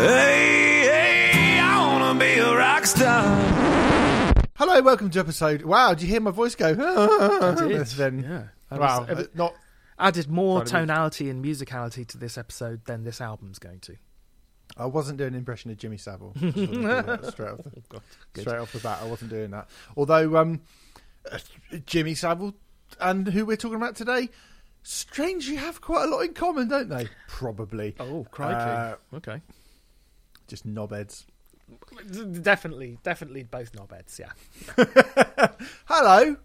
Hey, hey, I wanna be a rock star. Hello, welcome to episode. Wow, did you hear my voice go? That's then, Yeah. That wow, was- uh, not. added more Trying tonality and musicality to this episode than this album's going to. I wasn't doing an impression of Jimmy Savile. Just wanted to do that straight, off the, Oh, Good. straight off the bat, I wasn't doing that. Although um, uh, Jimmy Savile and who we're talking about today, strangely have quite a lot in common, don't they? Probably. Oh, crikey. Uh, okay. Just knobheads. Definitely, definitely both knobheads, yeah. Hello.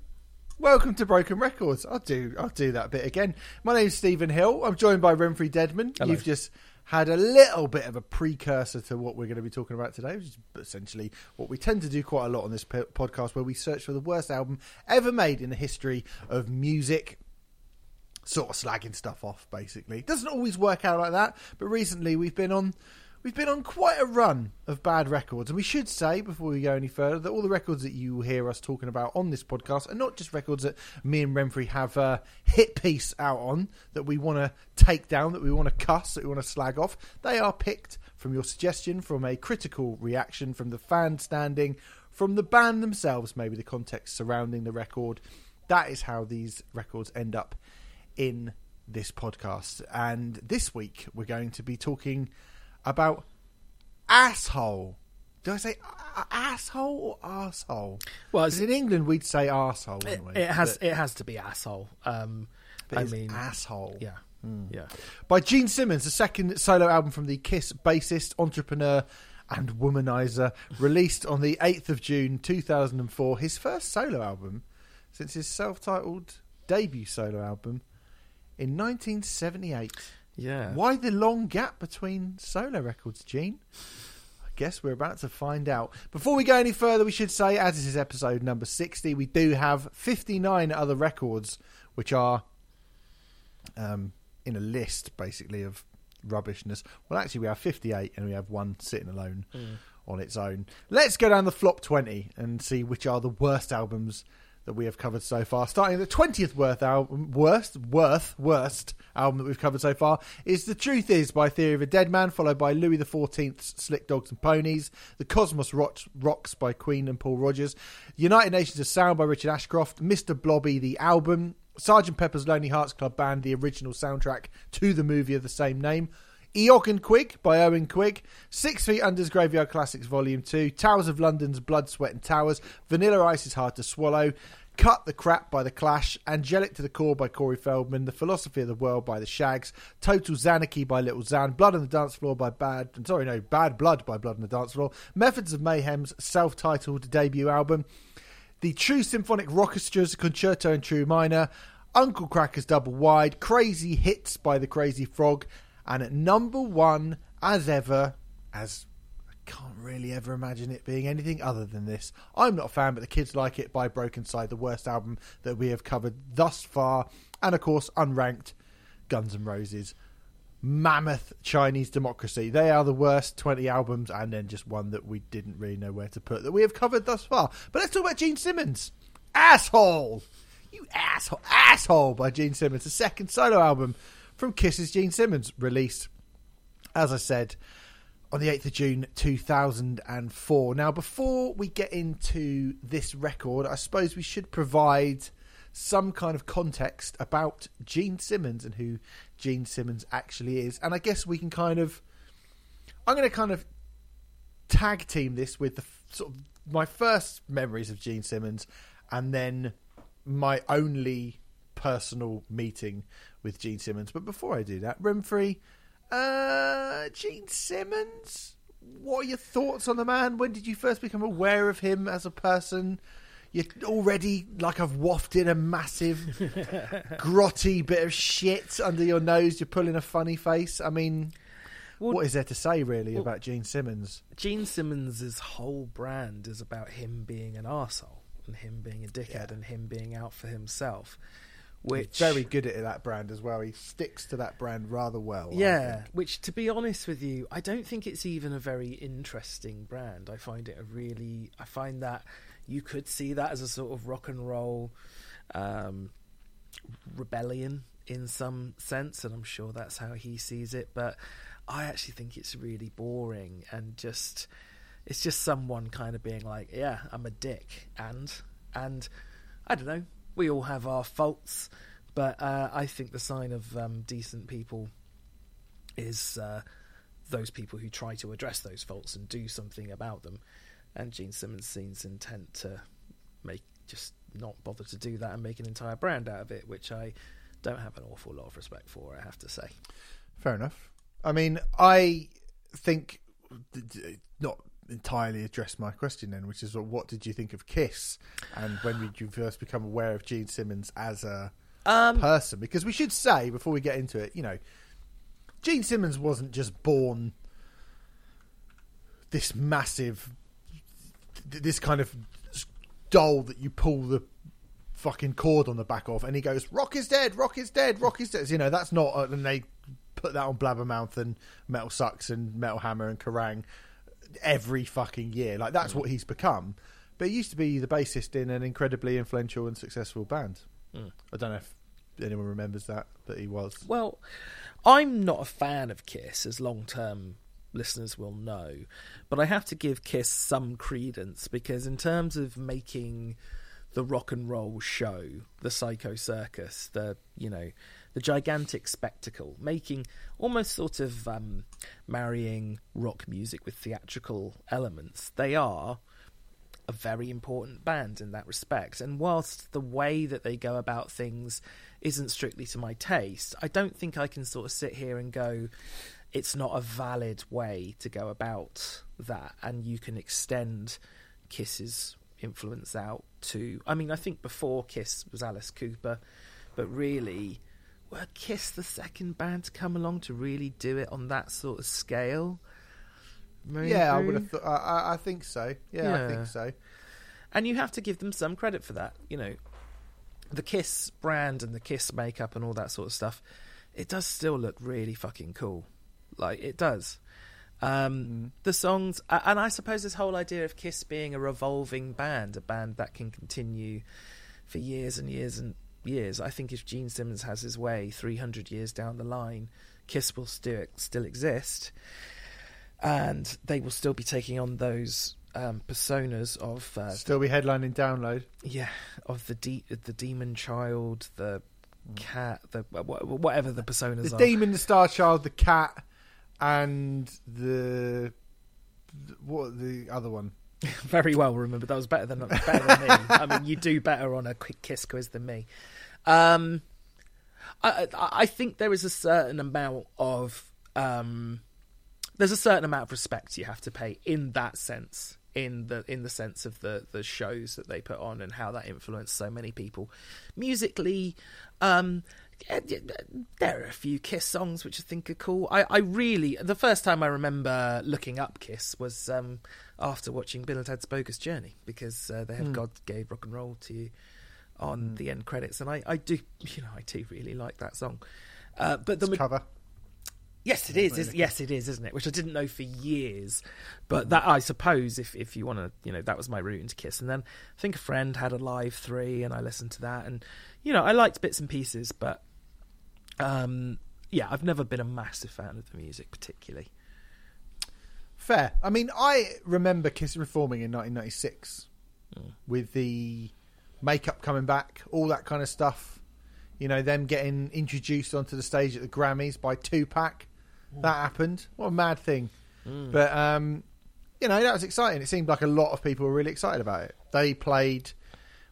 Welcome to Broken Records. I'll do I'll do that bit again. My name's Stephen Hill. I'm joined by Remfry Dedman. Hello. You've just had a little bit of a precursor to what we're going to be talking about today, which is essentially what we tend to do quite a lot on this podcast, where we search for the worst album ever made in the history of music. Sort of slagging stuff off, basically. Doesn't always work out like that, but recently we've been on we've been on quite a run of bad records, and we should say before we go any further that all the records that you hear us talking about on this podcast are not just records that me and Remfry have a hit piece out on that we want to take down, that we want to cuss, that we want to slag off. They are picked from your suggestion, from a critical reaction, from the fan standing, from the band themselves, maybe the context surrounding the record. That is how these records end up in this podcast. And this week we're going to be talking about asshole. Do I say asshole or asshole? Well, in England we'd say asshole. It, wouldn't we? it has But- it has to be asshole. Um, I it's mean, asshole. yeah, yeah. By Gene Simmons, the second solo album from the Kiss bassist, entrepreneur, and womanizer, released on the 8th of June 2004. His first solo album since his self titled debut solo album in 1978. Yeah. Why the long gap between solo records, Gene? I guess we're about to find out. Before we go any further, we should say, as this is episode number 60, we do have 59 other records which are um, in a list, basically, of rubbishness. Well, actually, we have 58 and we have one sitting alone on its own. Let's go down the flop 20 and see which are the worst albums that we have covered so far. Starting the 20th worst album, worst, worth, worst album that we've covered so far is The Truth Is by Theory of a Dead Man, followed by Louis XIV's Slick Dogs and Ponies, The Cosmos Rocks, Rocks by Queen and Paul Rodgers, United Nations of Sound by Richard Ashcroft, Mr. Blobby, the album, Sergeant Pepper's Lonely Hearts Club Band, the original soundtrack to the movie of the same name, Eoghan Quigg by Eoghan Quigg, Six Feet Under's Graveyard Classics Volume 2, Towers of London's Blood, Sweat and Towers, Vanilla Ice is Hard to Swallow, Cut the Crap by The Clash, Angelic to the Core by Corey Feldman, The Philosophy of the World by The Shaggs, Total Xanarchy by Little Xan, Blood on the Dance Floor by Bad, sorry, no, Bad Blood by Blood on the Dance Floor, Methods of Mayhem's self titled debut album, the True Symphonic Orchestra's Concerto in True Minor, Uncle Kracker's Double Wide, Crazy Hits by the Crazy Frog, and at number one, as ever, as I can't really ever imagine it being anything other than this. I'm not a fan, but the kids like it by Brokencyde, the worst album that we have covered thus far, and of course, unranked Guns N' Roses. Mammoth Chinese Democracy. They are the worst 20 albums, and then just one that we didn't really know where to put that we have covered thus far. But let's talk about Gene Simmons. Asshole! You asshole! Asshole by Gene Simmons, the second solo album from Kisses Gene Simmons, released, as I said, on the 8th of June 2004. Now, before we get into this record, I suppose we should provide some kind of context about Gene Simmons and who Gene Simmons actually is. And I guess we can kind of. I'm going to kind of tag team this with the sort of my first memories of Gene Simmons and then my only personal meeting with Gene Simmons. But before I do that, Remfry, uh, Gene Simmons, what are your thoughts on the man? When did you first become aware of him as a person? You're already like I've wafted a massive, grotty bit of shit under your nose. You're pulling a funny face. I mean, Well- what is there to say really well- about Gene Simmons? Gene Simmons' whole brand is about him being an arsehole and him being a dickhead Yeah. and him being out for himself. Which He's very good at that brand as well. He sticks to that brand rather well. Yeah, which to be honest with you, I don't think it's even a very interesting brand. I find it a really, I find that you could see that as a sort of rock and roll um, rebellion in some sense, and I'm sure that's how he sees it. But I actually think it's really boring and just, it's just someone kind of being like, yeah, I'm a dick, and and I don't know. We all have our faults, but uh, I think the sign of um, decent people is uh, those people who try to address those faults and do something about them. And Gene Simmons seems intent to make just not bother to do that and make an entire brand out of it, which I don't have an awful lot of respect for. I have to say. Fair enough. I mean, I think not entirely addressed my question then, which is what did you think of Kiss, and when did you first become aware of Gene Simmons as a Um, person? Because we should say before we get into it, you know, Gene Simmons wasn't just born this massive, this kind of doll that you pull the fucking cord on the back of, and he goes, "Rock is dead, Rock is dead, Rock is dead." You know, that's not, and they put that on Blabbermouth and Metal Sucks and Metal Hammer and Kerrang every fucking year. Like that's mm. what he's become. But he used to be the bassist in an incredibly influential and successful band. Mm. I don't know if anyone remembers that, but he was. Well, I'm not a fan of Kiss, as long term listeners will know, but I have to give Kiss some credence because, in terms of making the rock and roll show, the Psycho Circus, the you know, the gigantic spectacle, making almost sort of um, marrying rock music with theatrical elements, they are a very important band in that respect. And whilst the way that they go about things isn't strictly to my taste, I don't think I can sort of sit here and go, it's not a valid way to go about that. And you can extend Kiss's influence out to. I mean, I think before Kiss was Alice Cooper, but really. Were Kiss the second band to come along to really do it on that sort of scale? Maybe? Yeah, I would have thought. I, I, I think so. Yeah, I think so. and you have to give them some credit for that. You know, the Kiss brand and the Kiss makeup and all that sort of stuff. It does still look really fucking cool. Like it does. Um, The songs, and I suppose this whole idea of Kiss being a revolving band, a band that can continue for years and years and years. I think if Gene Simmons has his way, three hundred years down the line, Kiss will still still exist, and they will still be taking on those um, personas of uh, Still be headlining download. yeah, of the de- the demon child, the cat, the wha- wha- whatever the personas The are. demon, the star child, the cat, and the what the other one. Very well remembered. That was better than better than me. I mean, you do better on a quick kiss quiz than me. Um, I, I think there is a certain amount of um, there's a certain amount of respect you have to pay in that sense. In the in the sense of the the shows that they put on and how that influenced so many people, musically, um, there are a few Kiss songs which I think are cool. I, I really the first time I remember looking up Kiss was um, after watching Bill and Ted's Bogus Journey because uh, they have God gave rock and roll to you on the end credits, and I, I do you know I do really like that song. Uh, but the ma- cover. Yes, it is. is- Yes, it is, isn't it? Which I didn't know for years, but that I suppose if if you want to, you know, that was my route into Kiss. And then I think a friend had a live three, and I listened to that, and you know, I liked bits and pieces, but um, yeah, I've never been a massive fan of the music particularly. Fair. I mean, I remember Kiss reforming in 1996 with the makeup coming back, all that kind of stuff. You know, them getting introduced onto the stage at the Grammys by Tupac. That happened. What a mad thing. But, um, you know, that was exciting. It seemed like a lot of people were really excited about it. They played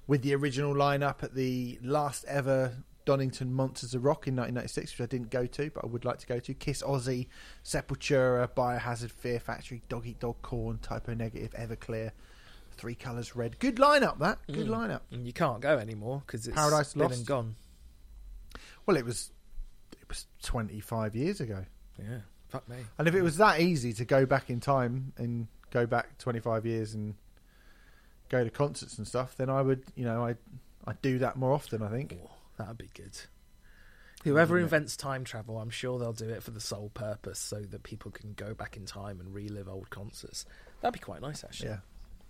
with the original lineup at the last ever Donington Monsters of Rock in 1996, which I didn't go to, but I would like to go to. Kiss Ozzy, Sepultura, Biohazard, Fear Factory, Dog Eat Dog Korn, Typo Negative, Everclear, Three Colours Red. Good lineup, that. Good mm. lineup. And you can't go anymore because it's Paradise been Lost. and gone. Well, it was it was 25 years ago. Yeah, fuck me. And if it was that easy to go back in time and go back 25 years and go to concerts and stuff, then I would, you know, I I'd do that more often, I think. Oh, that'd be good. Whoever invents time travel, I'm sure they'll do it for the sole purpose so that people can go back in time and relive old concerts. That'd be quite nice, actually. Yeah.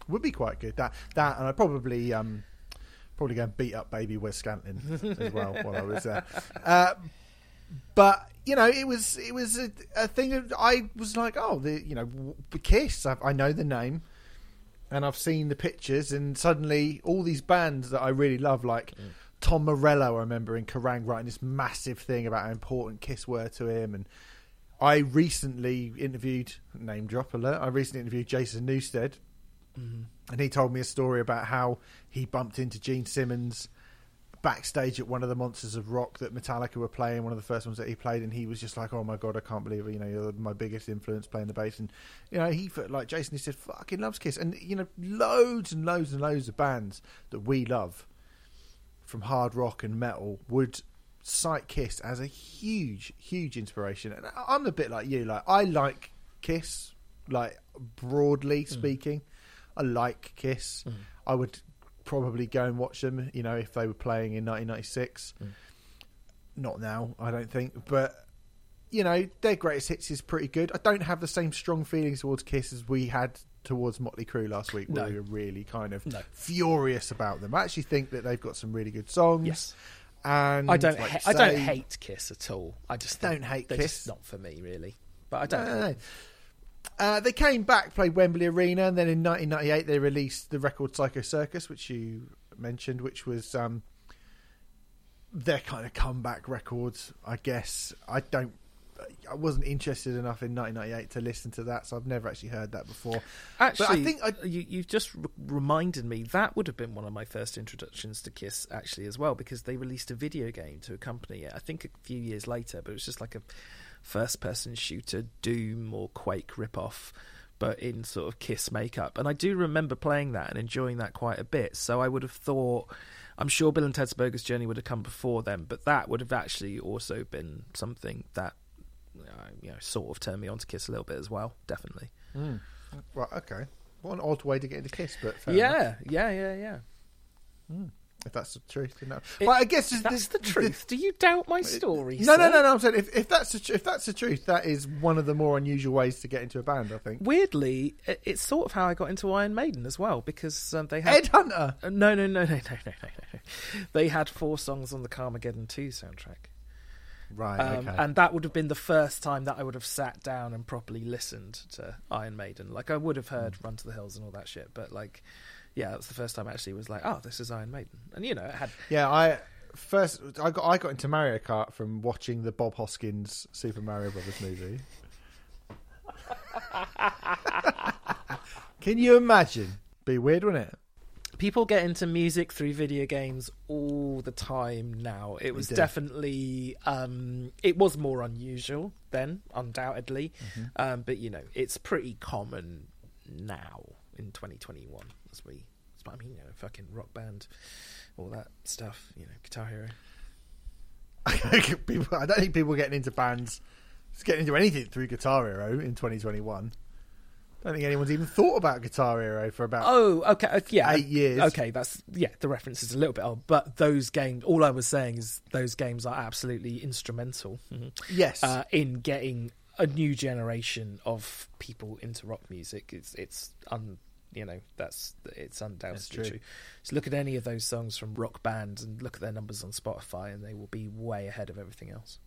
Would be quite good. That that and I'd probably um probably go and beat up baby Wes Scantlin as well while I was there. Uh, but you know, it was it was a, a thing that I was like, oh, the you know, w- Kiss. I, I know the name, and I've seen the pictures, and suddenly all these bands that I really love, like Tom Morello, I remember in Kerrang writing this massive thing about how important Kiss were to him, and I recently interviewed name drop alert. I recently interviewed Jason Newsted, and he told me a story about how he bumped into Gene Simmons backstage at one of the Monsters of Rock that Metallica were playing, one of the first ones that he played, and he was just like, "Oh my god, I can't believe it! You know, you're my biggest influence playing the bass." And you know, he felt like Jason. He said, "Fucking loves Kiss," and you know, loads and loads and loads of bands that we love from hard rock and metal would cite Kiss as a huge, huge inspiration. And I'm a bit like you. Like I like Kiss, like broadly hmm. speaking, I like Kiss. Mm. I would probably go and watch them. You know, if they were playing in 1996. Mm. Not now, I don't think, but. You know, their greatest hits is pretty good. I don't have the same strong feelings towards Kiss as we had towards Motley Crue last week, where No. we were really kind of No. furious about them. I actually think that they've got some really good songs. Yes. and I don't. like ha- you I don't hate Kiss at all. I just Don't hate Kiss. Not for me, really. But I don't. no. Uh, they came back, played Wembley Arena, and then in 1998 they released the record Psycho Circus, which you mentioned, which was um, their kind of comeback records, I guess. I don't. I wasn't interested enough in 1998 to listen to that, so I've never actually heard that before. Actually, but I think I, you, you've just r- reminded me that would have been one of my first introductions to Kiss, actually, as well, because they released a video game to accompany it. I think a few years later, but it was just like a first-person shooter, Doom or Quake rip-off, but in sort of Kiss makeup. And I do remember playing that and enjoying that quite a bit. So I would have thought. I'm sure Bill and Ted's Bogus Journey would have come before them, but that would have actually also been something that uh, you know sort of turned me on to Kiss a little bit as well. Definitely. right, okay. What an odd way to get into Kiss, but fair Yeah, yeah, yeah, yeah. enough, if that's the truth. You know. It- but I guess That's the truth. Do you doubt my story? No, no, no, no. I'm saying if, if that's the, tr- if that's the truth, that is one of the more unusual ways to get into a band. I think. Weirdly, it's sort of how I got into Iron Maiden as well because um, they had Ed Hunter. Uh, no, no, no, no, no, no, no, no. They had four songs on the Carmageddon 2 soundtrack. Right. Um, okay. And that would have been the first time that I would have sat down and properly listened to Iron Maiden. Like, I would have heard Hmm. Run to the Hills and all that shit, but, like, yeah, that was the first time I actually was like, oh, this is Iron Maiden. And, you know, it had. Yeah, I first I got I got into Mario Kart from watching the Bob Hoskins Super Mario Brothers movie. Can you imagine? Be weird, wouldn't it? People get into music through video games all the time now. It was definitely, um, it was more unusual then, undoubtedly. Mm-hmm. Um, but, you know, it's pretty common now in 2021 as we, I mean, you know, fucking rock band, all that stuff, you know, Guitar Hero. people, I don't think people getting into bands, getting into anything through Guitar Hero in 2021. I don't think anyone's even thought about Guitar Hero for about. Oh, okay, uh, yeah, Eight years. Okay, that's yeah. The reference is a little bit old, but those games. All I was saying is those games are absolutely instrumental yes, uh, in getting a new generation of people into rock music. It's it's un you know that's it's undoubtedly true. true. So look at any of those songs from rock bands and look at their numbers on Spotify, and they will be way ahead of everything else.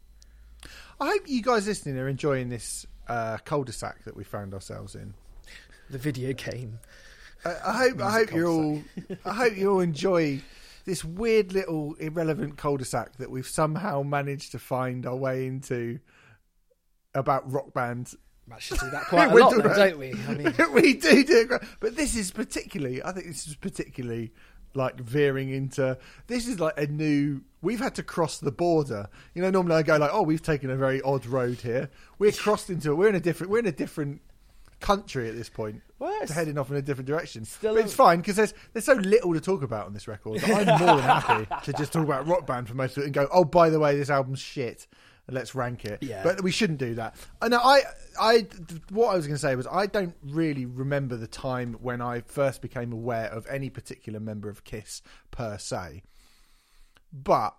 I hope you guys listening are enjoying this uh, cul-de-sac that we found ourselves in. The video game. I, I hope I hope you all I hope you all enjoy this weird little irrelevant cul-de-sac that we've somehow managed to find our way into about rock bands. Actually do that quite a lot, do though, don't we? I mean, we do do it, but this is particularly. I think this is particularly like veering into. This is like a new. We've had to cross the border. You know, normally I go like, "Oh, we've taken a very odd road here." We're crossed into. We're in a different. We're in a different country at this point. Well, heading off in a different direction. Still but it's fine because there's there's so little to talk about on this record. I'm more than happy to just talk about Rock Band for most of it and go, oh, by the way, this album's shit. Let's rank it. Yeah. But we shouldn't do that. Uh, and I, I, what I was going to say was I don't really remember the time when I first became aware of any particular member of Kiss per se. But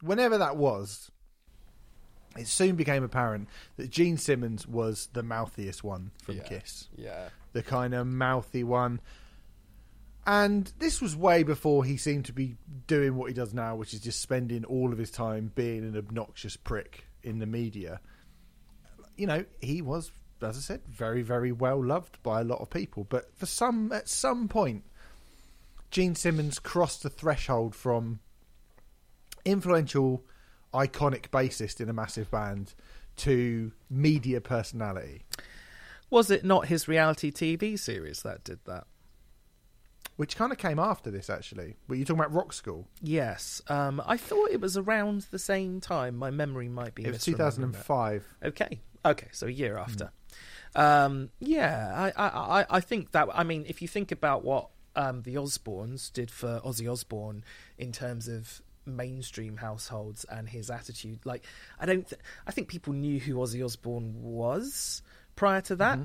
whenever that was, it soon became apparent that Gene Simmons was the mouthiest one from Yeah. Kiss Yeah. the kind of mouthy one. And this was way before he seemed to be doing what he does now, which is just spending all of his time being an obnoxious prick in the media. You know, he was, as I said, very, very well loved by a lot of people. But for some, at some point, Gene Simmons crossed the threshold from influential, iconic bassist in a massive band to media personality. Was it not his reality TV series that did that? Which kind of came after this actually. Were you talking about Rock School? Yes. Um, I thought it was around the same time. My memory might be. It was 2005. that. Okay. Okay. So a year Hmm. after. Um, yeah. I, I, I, I think that. I mean, if you think about what um, the Osbournes did for Ozzy Osbourne in terms of mainstream households and his attitude, like I don't. Th- I think people knew who Ozzy Osbourne was prior to that. Mm-hmm.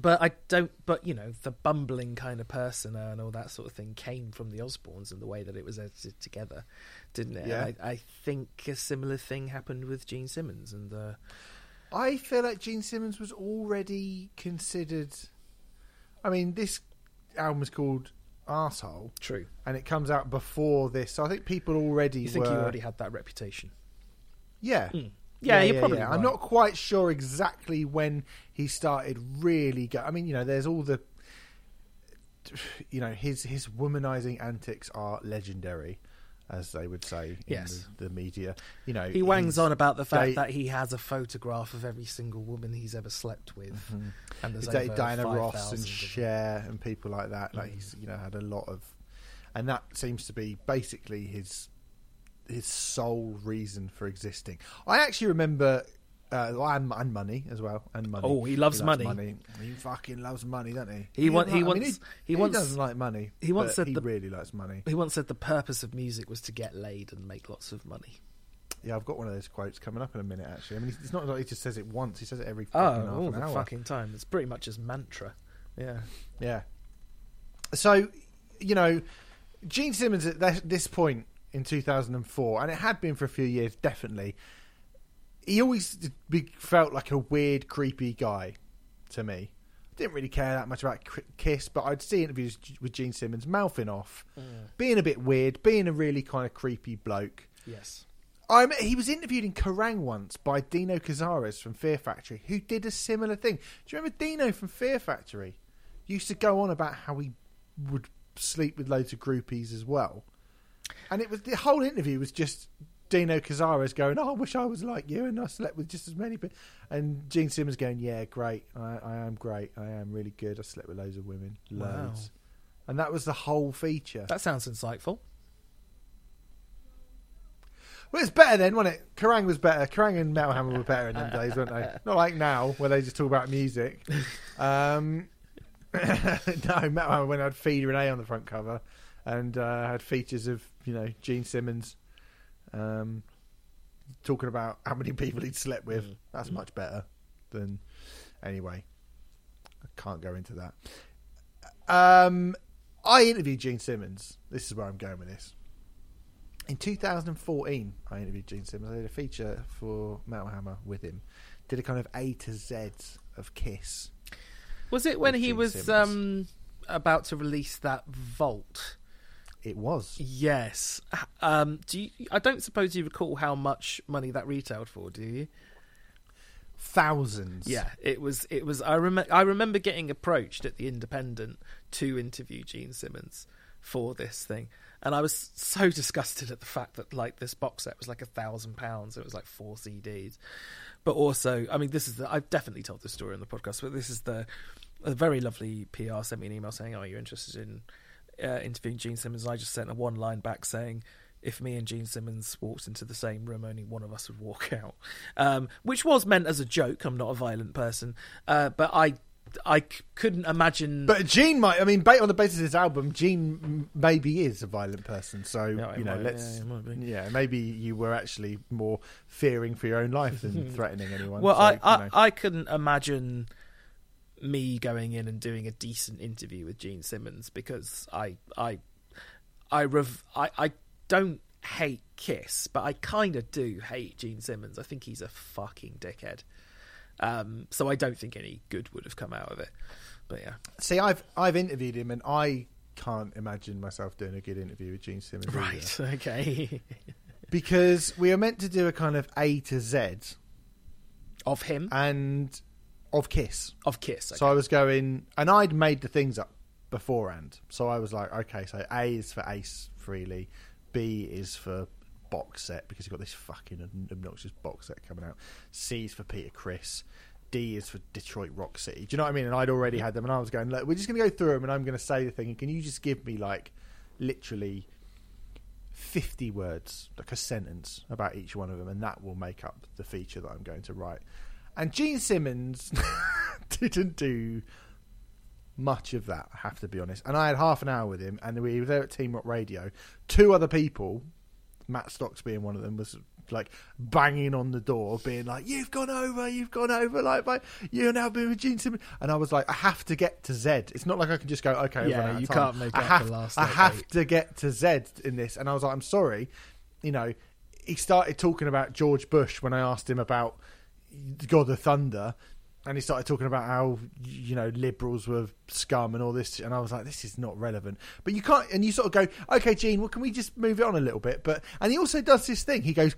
But I don't. But you know, the bumbling kind of persona and all that sort of thing came from the Osbournes and the way that it was edited together, didn't it? Yeah. I, I think a similar thing happened with Gene Simmons and uh, I feel like Gene Simmons was already considered. I mean, this album is called Arsehole, True. and it comes out before this. So I think people already You think were. he already had that reputation? Yeah. Yeah, you're probably I'm not quite sure exactly when he started really go. I mean, you know, there's all the, you know, his his womanizing antics are legendary, as they would say in Yes. the, the media. You know, He wangs on about the fact that he has a photograph of every single woman he's ever slept with, mm-hmm. and there's over Diana 5,000 Ross and. Cher and people like that. Like mm. he's you know had a lot of, and that seems to be basically his his sole reason for existing. I actually remember. Uh, and, and money as well, and money. Oh, he loves money. He fucking loves money, doesn't he? He want- he I mean, wants- he he wants- doesn't like money. he once said he the- really likes money. He once said the purpose of music was to get laid and make lots of money. Yeah, I've got one of those quotes coming up in a minute. Actually, I mean, it's not like he just says it once; he says it every Oh, fucking half all an the hour. fucking time. It's pretty much his mantra. Yeah. Yeah. So, you know, Gene Simmons at this point in 2004, and it had been for a few years, definitely, he always felt like a weird, creepy guy to me. I didn't really care that much about Kiss, but I'd see interviews with Gene Simmons mouthing off, mm. being a bit weird, being a really kind of creepy bloke. Yes. I he was interviewed in Kerrang once by Dino Cazares from Fear Factory, who did a similar thing. Do you remember Dino from Fear Factory? Used to go on about how he would sleep with loads of groupies as well, and it was the whole interview was just Dino Cazares going, "Oh, I wish I was like you and I slept with just as many." But and Gene Simmons going, "Yeah, great. I, I am great. I am really good. I slept with loads of women, Wow. loads." And that was the whole feature. That sounds insightful. Well, it's better then, wasn't it? Kerrang was better. Kerrang and Metal Hammer were better in them days, weren't they? Not like now, where they just talk about music. Um, no, Metal Hammer when I had Feeder and A on the front cover, and uh, had features of you know Gene Simmons, um, talking about how many people he'd slept with. That's much better than anyway. I can't go into that. Um, I interviewed Gene Simmons. This is where I'm going with this. In 2014, I interviewed Gene Simmons. I did a feature for Metal Hammer with him. Did a kind of A to Z of Kiss. Was it when he Gene was um, about to release that Vault? It was. Yes. Um, do you, I don't suppose you recall how much money that retailed for, do you? Thousands. Yeah, it was. It was. I remember. I remember getting approached at the Independent to interview Gene Simmons for this thing, and I was so disgusted at the fact that like this box set was like a thousand pounds. It was like four CDs, but also, I mean, this is the. I've definitely told this story on the podcast, but this is the. A very lovely PR sent me an email saying, "Oh, you're interested in uh, interviewing Gene Simmons?" I just sent a one line back saying. If me and Gene Simmons walked into the same room, only one of us would walk out, um, which was meant as a joke. I'm not a violent person, uh, but I I c- couldn't imagine. But Gene might. I mean, on the basis of his album, Gene maybe is a violent person. So Yeah, you know, might- let's. yeah. Yeah, maybe you were actually more fearing for your own life than threatening anyone. well, so, I, you I know. I couldn't imagine me going in and doing a decent interview with Gene Simmons because I I I rev- I, I don't hate Kiss, but I kind of do hate Gene Simmons. I think he's a fucking dickhead. Um, so I don't think any good would have come out of it. But yeah, See, I've I've interviewed him, and I can't imagine myself doing a good interview with Gene Simmons. either. right, okay. because we are meant to do a kind of A to Z of him, and of Kiss. of Kiss. Okay. So I was going, and I'd made the things up beforehand. So I was like, okay, so A is for Ace Frehley, B is for box set because you've got this fucking obnoxious box set coming out. C is for Peter Criss. D is for Detroit Rock City. Do you know what I mean? And I'd already had them, and I was going, look, we're just going to go through them, and I'm going to say the thing. And can you just give me like, literally. 50 words, like a sentence about each one of them, and that will make up the feature that I'm going to write. And Gene Simmons didn't do much of that, I have to be honest. And I had half an hour with him, and we were there at Team Rock Radio. Two other people, Matt Stocks being one of them, was like banging on the door, being like, "You've gone over, you've gone over, like, like you're now being with Gene Simmons." And I was like, "I have to get to Zed. It's not like I can just go, okay, Yeah, run out of you can't make I have, the last I have eight. to get to Zed in this." And I was like, "I'm sorry, you know." He started talking about George Bush when I asked him about God of Thunder, and he started talking about how you know liberals were scum and all this, and I was like, this is not relevant. But you can't, and you sort of go, okay, Gene, well, can we just move it on a little bit? But and he also does this thing. He goes,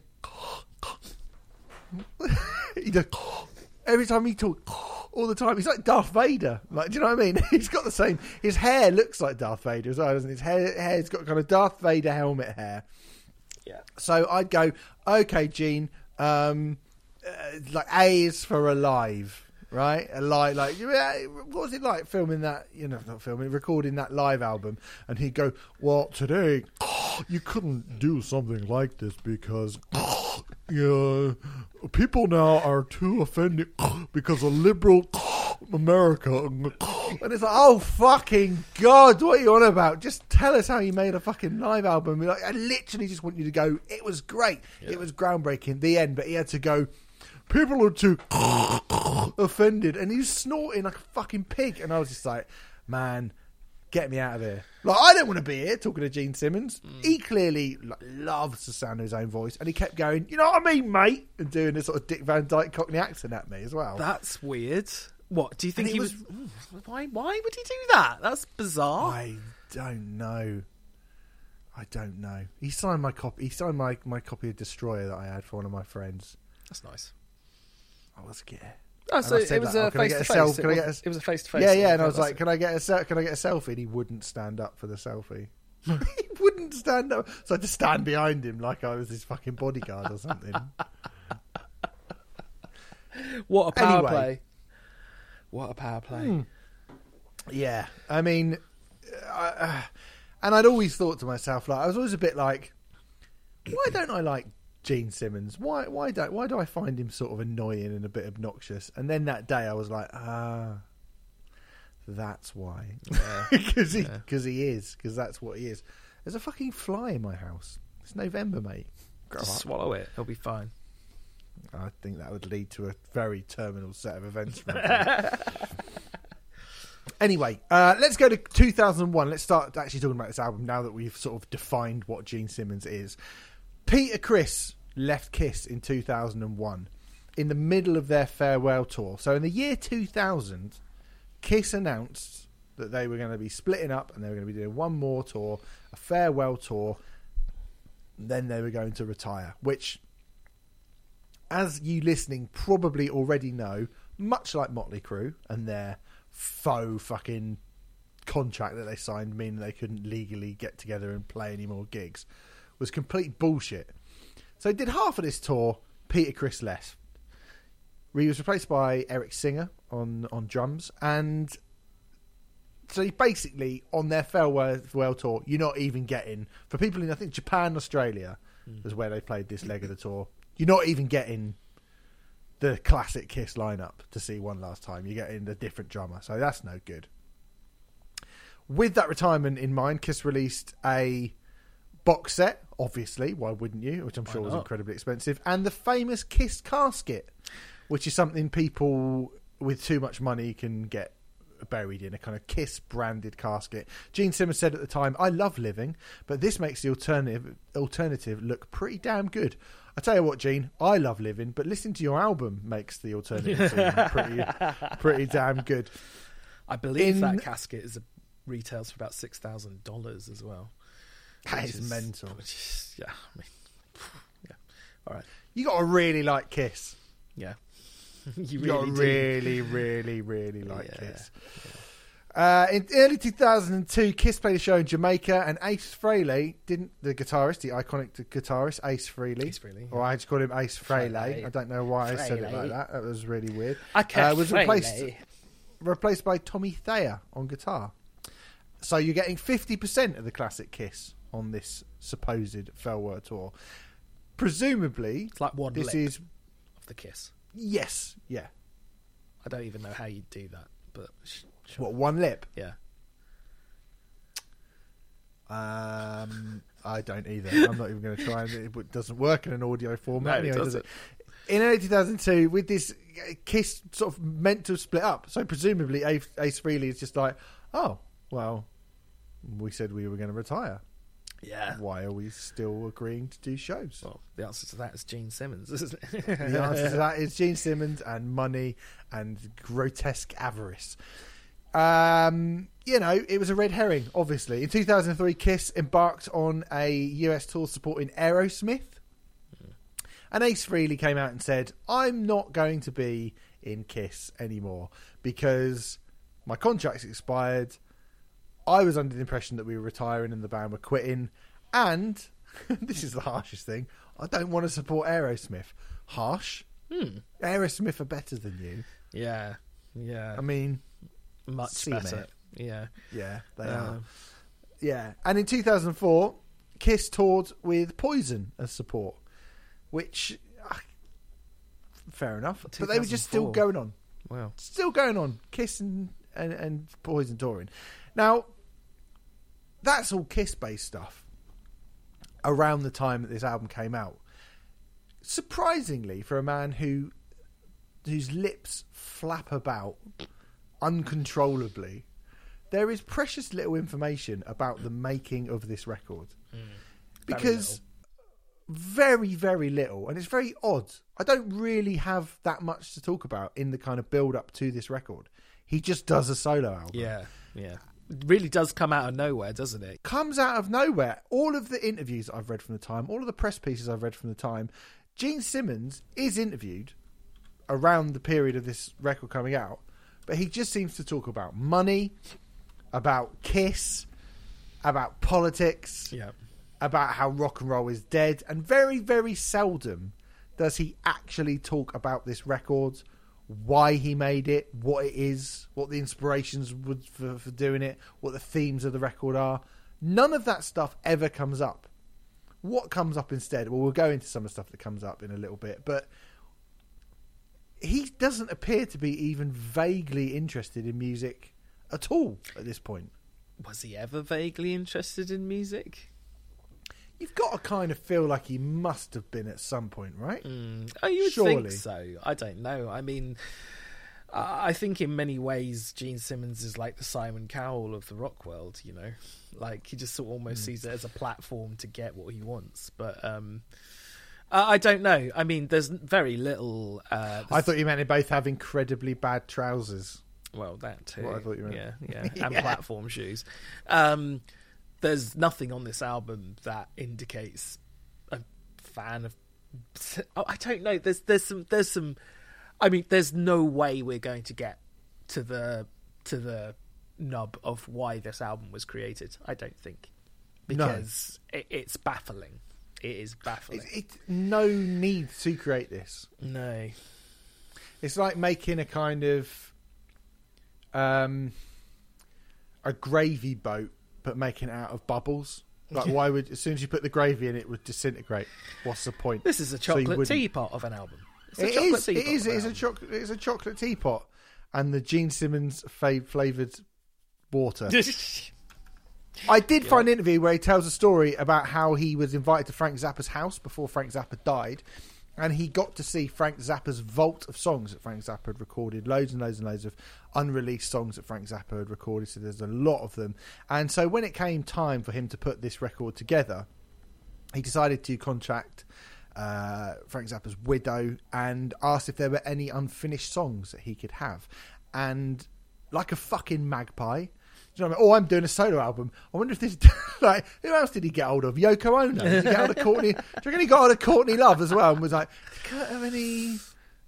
he does every time he talks. All the time, he's like Darth Vader. Like, do you know what I mean? He's got the same. His hair looks like Darth Vader as well, doesn't it? His hair, hair's got kind of Darth Vader helmet hair. yeah. So I'd go, okay, Gene. Um, uh, like A is for alive, right? Alive, like what was it like filming that? You know, not filming, recording that live album. And he'd go, well, today you couldn't do something like this because. Yeah, people now are too offended because of liberal America. And it's like, oh fucking god, what are you on about? Just tell us how you made a fucking live album. Like, I literally just want you to go. It was great. It was groundbreaking. The end, but he had to go. People are too offended, and he's snorting like a fucking pig. And I was just like, man, get me out of here. Like, I don't want to be here talking to Gene Simmons. He mm. clearly like, loves the sound of his own voice, and he kept going, you know what I mean, mate, and doing this sort of Dick Van Dyke Cockney accent at me as well. That's weird. What do you think he was? was- why? Why would he do that? That's bizarre. I don't know. I don't know. He signed my copy. He signed my, my copy of Destroyer that I had for one of my friends. That's nice. I was scared. Oh, so it was that, a oh, face get to a self- face. can I get a- It was a face to face. Yeah, yeah. And I was like, "Can I get a can I get a selfie?" And he wouldn't stand up for the selfie. he wouldn't stand up, so I had to stand behind him like I was his fucking bodyguard or something. what a power Anyway. play! What a power play! yeah, I mean, I, uh, and I'd always thought to myself, like, I was always a bit like, why don't I like Gene Simmons? Why, why don't, why do I find him sort of annoying and a bit obnoxious? And then that day, I was like, ah. That's why, because he because he is because that's what he is. There's a fucking fly in my house. It's November, mate. Grow Just up. swallow it; it'll be fine. I think that would lead to a very terminal set of events. Anyway, uh, let's go to 2001. Let's start actually talking about this album now that we've sort of defined what Gene Simmons is. Peter Criss left Kiss in 2001 in the middle of their farewell tour. So in the year 2000, Kiss announced that they were going to be splitting up and they were going to be doing one more tour, a farewell tour. Then they were going to retire, which as you listening probably already know, much like Motley Crue and their faux fucking contract that they signed, meaning they couldn't legally get together and play any more gigs, was complete bullshit. So they did half of this tour. Peter Criss left. He was replaced by Eric Singer on on drums, and so basically on their farewell farewell tour, you're not even getting for people in I think Japan, Australia, hmm. is where they played this leg of the tour. You're not even getting the classic Kiss lineup to see one last time. You're getting a different drummer, so that's no good. With that retirement in mind, Kiss released a box set, obviously, why wouldn't you? Which I'm sure was incredibly expensive, and the famous Kiss casket, which is something people with too much money can get buried in a kind of Kiss branded casket. Gene Simmons said at the time, "I love living, but this makes the alternative alternative look pretty damn good." I tell you what, Gene, I love living, but listening to your album makes the alternative seem pretty pretty damn good. I believe In- that casket is a, retails for about six thousand dollars as well. That which is mental. Is, yeah, I mean, yeah. All right, You got to really like Kiss. yeah. you You got really do. really, really, really like Yeah, Kiss. Uh, in early 2002, Kiss played a show in Jamaica, and Ace Frehley didn't. The guitarist, the iconic guitarist, Ace Frehley, Ace Frehley, or I just call him Ace Frehley. Frehley. I don't know why I said it like that. That was really weird. Okay, Uh, was replaced replaced by Tommy Thayer on guitar. So you're getting 50% of the classic Kiss on this supposed farewell tour. Presumably, It's like one this lip is of the kiss. yes, yeah. I don't even know how you do that, but sh- sure. What one lip? yeah. Um, I don't either. I'm not even going to try. And it doesn't work in an audio format. No, it anyway, does it? doesn't. In early 2002, with this uh, Kiss sort of meant to split up, so presumably Ace, Ace Frehley is just like, oh, well, we said we were going to retire. Yeah. Why are we still agreeing to do shows? Well, the answer to that is Gene Simmons, isn't it? The answer to that is Gene Simmons and money and grotesque avarice. Um, you know, it was a red herring, obviously. In 2003, Kiss embarked on a US tour supporting Aerosmith. And Ace Frehley came out and said, I'm not going to be in Kiss anymore because my contract's expired. I was under the impression that we were retiring and the band were quitting. And this is the harshest thing I don't want to support Aerosmith. Harsh. Hmm. Aerosmith are better than you. yeah. Yeah. I mean, Much better. mate. Yeah. yeah, they Uh, are. Yeah. And in 2004, Kiss toured with Poison as support, which, ah, fair enough. But they were just still going on. Wow. still going on. Kiss and, and, and Poison touring. Now, that's all Kiss based stuff around the time that this album came out. Surprisingly, for a man who whose lips flap about uncontrollably, there is precious little information about the making of this record. Mm. because very, very little, and it's very odd. I don't really have that much to talk about in the kind of build up to this record. He just does a solo album. Yeah. Yeah. Really does come out of nowhere, doesn't it? Comes out of nowhere. All of the interviews I've read from the time, all of the press pieces I've read from the time, Gene Simmons is interviewed around the period of this record coming out, but he just seems to talk about money, about Kiss, about politics. Yeah. about how rock and roll is dead, and very, very seldom does he actually talk about this record, why he made it, what it is, what the inspirations would for, for doing it, what the themes of the record are. None of that stuff ever comes up. What comes up instead? Well, we'll go into some of the stuff that comes up in a little bit, but he doesn't appear to be even vaguely interested in music at all at this point. Was he ever vaguely interested in music? You've got to kind of feel like he must have been at some point, right? Oh, you would Surely. think so. I don't know. I mean, I think in many ways Gene Simmons is like the Simon Cowell of the rock world. You know, like he just sort of almost Hmm. sees it as a platform to get what he wants. But um, I don't know. I mean, there's very little. Uh, I thought you meant they both have incredibly bad trousers. Well, that too. What I thought you meant. Yeah, yeah, and Yeah. platform shoes. Um, there's nothing on this album that indicates a fan of. Oh, I don't know. There's there's some there's some. I mean, there's no way we're going to get to the to the nub of why this album was created. I don't think No. because it, it's baffling. It is baffling. It's it, no need to create this. no. It's like making a kind of um, a gravy boat, but making it out of bubbles. Like, why would as soon as you put the gravy in, it would disintegrate? What's the point? This is a chocolate wouldn't- teapot of an album. It's a It chocolate is. It is. It is a chocolate. It's a chocolate teapot, and the Gene Simmons flavored water. I did find an interview where he tells a story about how he was invited to Frank Zappa's house before Frank Zappa died, and he got to see Frank Zappa's vault of songs that Frank Zappa had recorded, loads and loads and loads of unreleased songs that Frank Zappa had recorded. So there's a lot of them. And so when it came time for him to put this record together, he decided to contract uh, Frank Zappa's widow and asked if there were any unfinished songs that he could have. And like a fucking magpie. You know what I mean? Oh, I'm doing a solo album. I wonder if this like who else did he get hold of? Yoko Ono. Did he get hold of Courtney? Do you reckon he got hold of Courtney Love as well? And was like, Kurt have any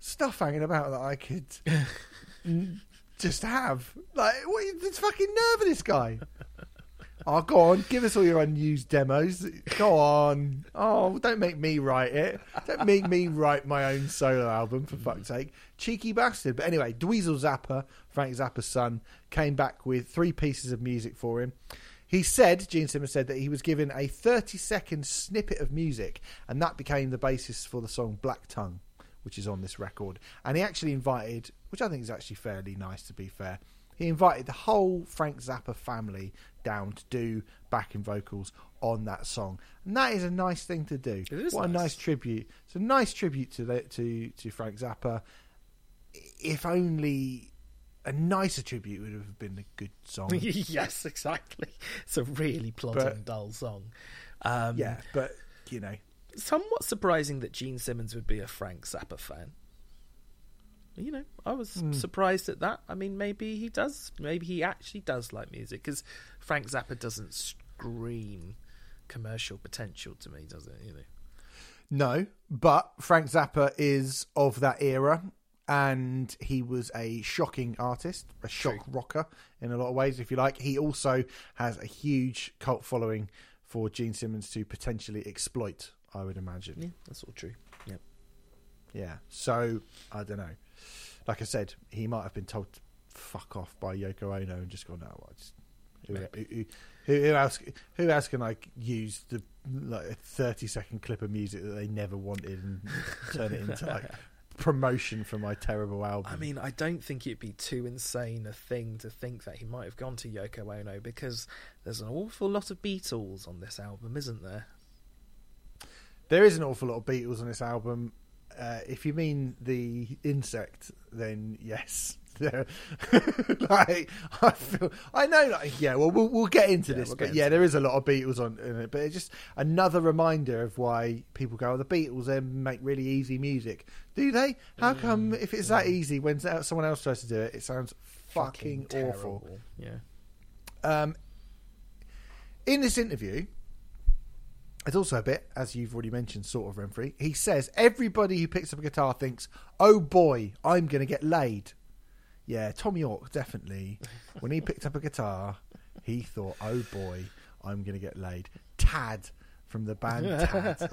stuff hanging about that I could just have? Like, what? This fucking nerve of this guy. Oh, go on, give us all your unused demos. Go on. Oh, don't make me write it. Don't make me write my own solo album, for fuck's sake. Cheeky bastard. But anyway, Dweezil Zappa, Frank Zappa's son, came back with three pieces of music for him. He said, Gene Simmons said, that he was given a 30 second snippet of music, and that became the basis for the song Black Tongue, which is on this record. And he actually invited, which I think is actually fairly nice to be fair, he invited the whole Frank Zappa family down to do backing vocals on that song, and that is a nice thing to do. It is what a nice. nice tribute! It's a nice tribute to the, to to Frank Zappa. If only a nicer tribute would have been a good song. yes, exactly. It's a really plodding, But- dull song. Um, yeah, but you know, somewhat surprising that Gene Simmons would be a Frank Zappa fan. You know, I was Hmm. surprised at that. I mean, maybe he does. Maybe he actually does like music because Frank Zappa doesn't scream commercial potential to me, does it? You know, No, but Frank Zappa is of that era, and he was a shocking artist, a shock rocker in a lot of ways, if you like. He also has a huge cult following for Gene Simmons to potentially exploit, I would imagine. yeah, that's all true. Yeah, Yeah. So, I don't know. Like I said, he might have been told to fuck off by Yoko Ono and just gone, no, I just. Who, who, who, who else? Who else can I use the like a thirty second clip of music that they never wanted and turn it into like promotion for my terrible album? I mean, I don't think it'd be too insane a thing to think that he might have gone to Yoko Ono because there's an awful lot of Beatles on this album, isn't there? there is an awful lot of Beatles on this album. Uh, if you mean the insect, then yes. Like I feel, I know, like yeah. Well, we'll we'll get into Yeah, this, we'll but get yeah, into there is a lot of Beatles on in it. But it's just another reminder of why people go, oh, "The Beatles they make really easy music." Do they? How come if it's that easy when someone else tries to do it, it sounds fucking, awful? Yeah. Um, in this interview, it's also a bit, as you've already mentioned, sort of Remfry. He says everybody who picks up a guitar thinks, "Oh boy, I'm going to get laid." Yeah, Thom Yorke definitely. when he picked up a guitar, he thought, "Oh boy, I'm going to get laid." Tad from the band Tad.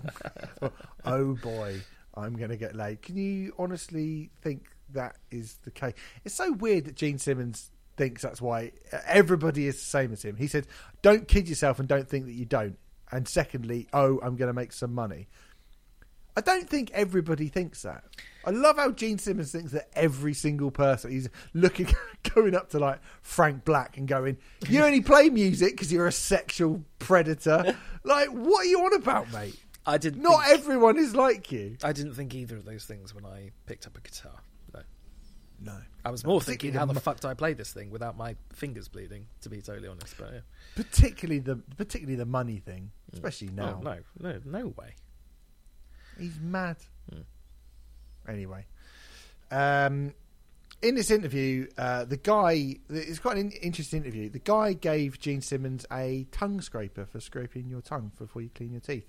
oh boy, I'm going to get laid. Can you honestly think that is the case? It's so weird that Gene Simmons thinks that's why everybody is the same as him. He said, "Don't kid yourself and don't think that you don't." And secondly, "Oh, I'm going to make some money." I don't think everybody thinks that. I love how Gene Simmons thinks that every single person he's looking, going up to like Frank Black and going, "You only play music because you're a sexual predator." like, what are you on about, mate? I didn't. Think, everyone is like you. I didn't think either of those things when I picked up a guitar. No. No, I was more thinking, how the the fuck do I play this thing without my fingers bleeding? To be totally honest, but yeah. Particularly the particularly the money thing, especially now. Oh, no, no, no way. He's mad. Hmm. Anyway, um, in this interview, uh, the guy, it's quite an interesting interview. The guy gave Gene Simmons a tongue scraper for scraping your tongue before you clean your teeth.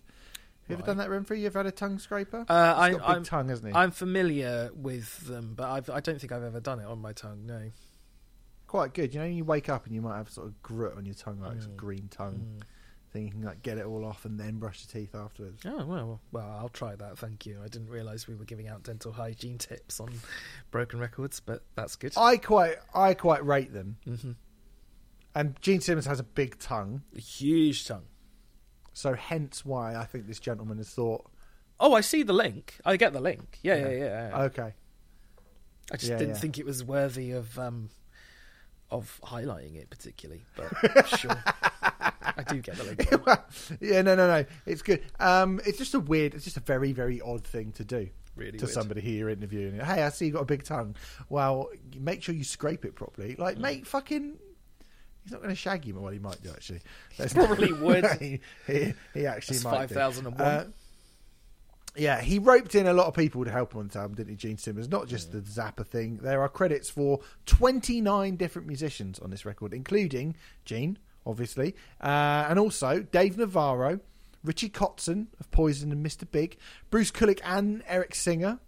Have you ever done that, Remfry? You ever had a tongue scraper? Uh, I, got a big I'm, tongue, hasn't he? I'm familiar with them, but I've, I don't think I've ever done it on my tongue. No. Quite good. You know, you wake up and you might have sort of grit on your tongue, like Mm. a green tongue. Thing you can like get it all off and then brush your teeth afterwards. Oh well, well, I'll try that. Thank you. I didn't realise we were giving out dental hygiene tips on broken records, but that's good. I quite, I quite rate them. hmm And Gene Simmons has a big tongue. A huge tongue. So hence why I think this gentleman has thought, Oh, I see the link. I get the link. Yeah, yeah, yeah. yeah. Okay. I just yeah, didn't yeah. think it was worthy of um of highlighting it particularly, but sure. I do get the link. yeah, no, no, no. It's good. Um, it's just a weird. It's just a very, very odd thing to do. Really to weird. somebody who you're interviewing. Hey, I see you got a big tongue. Well, make sure you scrape it properly. Mm. Like, mate, fucking. He's not going to shag you. Well, he might do actually. That's Probably would. he, he, he actually That's might. 5001. Uh, yeah, he roped in a lot of people to help him on this album, didn't he, Gene Simmons? Not just the Zappa thing. There are credits for 29 different musicians on this record, including Gene, obviously, uh, and also Dave Navarro, Richie Kotzen of Poison and Mr. Big, Bruce Kulick and Eric Singer,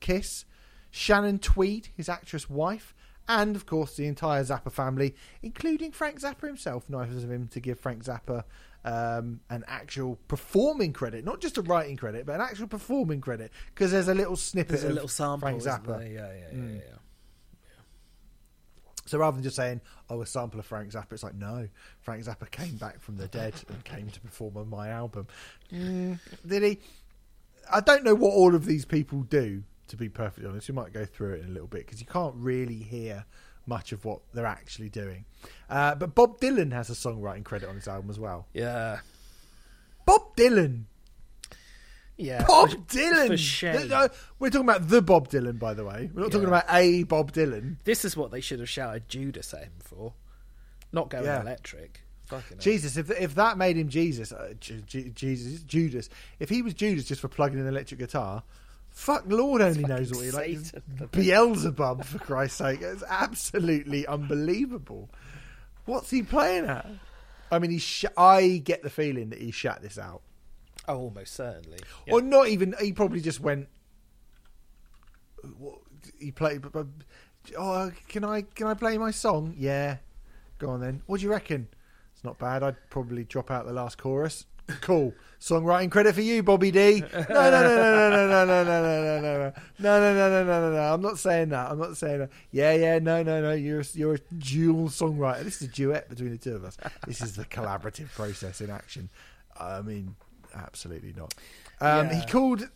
Kiss, Shannon Tweed, his actress wife, and of course the entire Zappa family, including Frank Zappa himself. Nice of him to give Frank Zappa um, an actual performing credit, not just a writing credit, but an actual performing credit, because there's a little snippet There's a of little sample. Frank Zappa. there? Yeah, yeah, yeah, yeah. So rather than just saying, "Oh, a sample of Frank Zappa," it's like, no, Frank Zappa came back from the dead and came to perform on my album. Mm, did he? I don't know what all of these people do. To be perfectly honest, we might go through it in a little bit because you can't really hear much of what they're actually doing. Uh, but Bob Dylan has a songwriting credit on his album as well. Yeah. Bob Dylan. Yeah. Bob for- Dylan. For shame. We're talking about the Bob Dylan, by the way. We're not talking about a Bob Dylan. This is what they should have shouted Judas at him for. Not going Yeah. electric. Fucking. Jesus, if if that made him Jesus, uh, J- J- Jesus, Judas. If he was Judas just for plugging an electric guitar, fuck Lord only knows what he like. Beelzebub, for Christ's sake, it's absolutely unbelievable. What's he playing at? I mean, he. Sh- I get the feeling that he shut this out, Oh, almost certainly. Yeah. or not even. He probably just went. What, he played. but- but- Oh, can I can I play my song? Yeah, go on then. What do you reckon? It's not bad. I'd probably drop out the last chorus. Cool. Songwriting credit for you, Bobby D. No, no, no, no, no, no, no, no, no, no, no, no, no, no, no, no, no, no. No. I'm not saying that. I'm not saying that. Yeah, yeah, no, no, no. You're you're a dual songwriter. This is a duet between the two of us. This is the collaborative process in action. I mean, absolutely not. Um, Yeah. He called.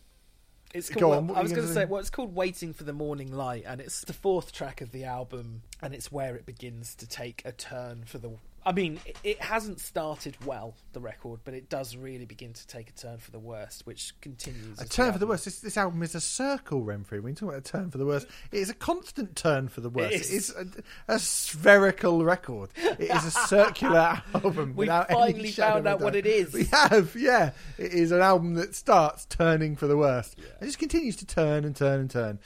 It's Go called, on, what I was going to say? well, it's called "Waiting for the Morning Light," and it's the fourth track of the album, and it's where it begins to take a turn for the. I mean, it, it hasn't started well, the record, but it does really begin to take a turn for the worst, which continues. A turn for the worst. This, this album is a circle, Remfry. When you talk about a turn for the worst, it is a constant turn for the worst. is. It's a, a spherical record. It is a circular album. We without any finally shadow found out what it is. We have, yeah. It is an album that starts turning for the worst. It just continues to turn and turn and turn.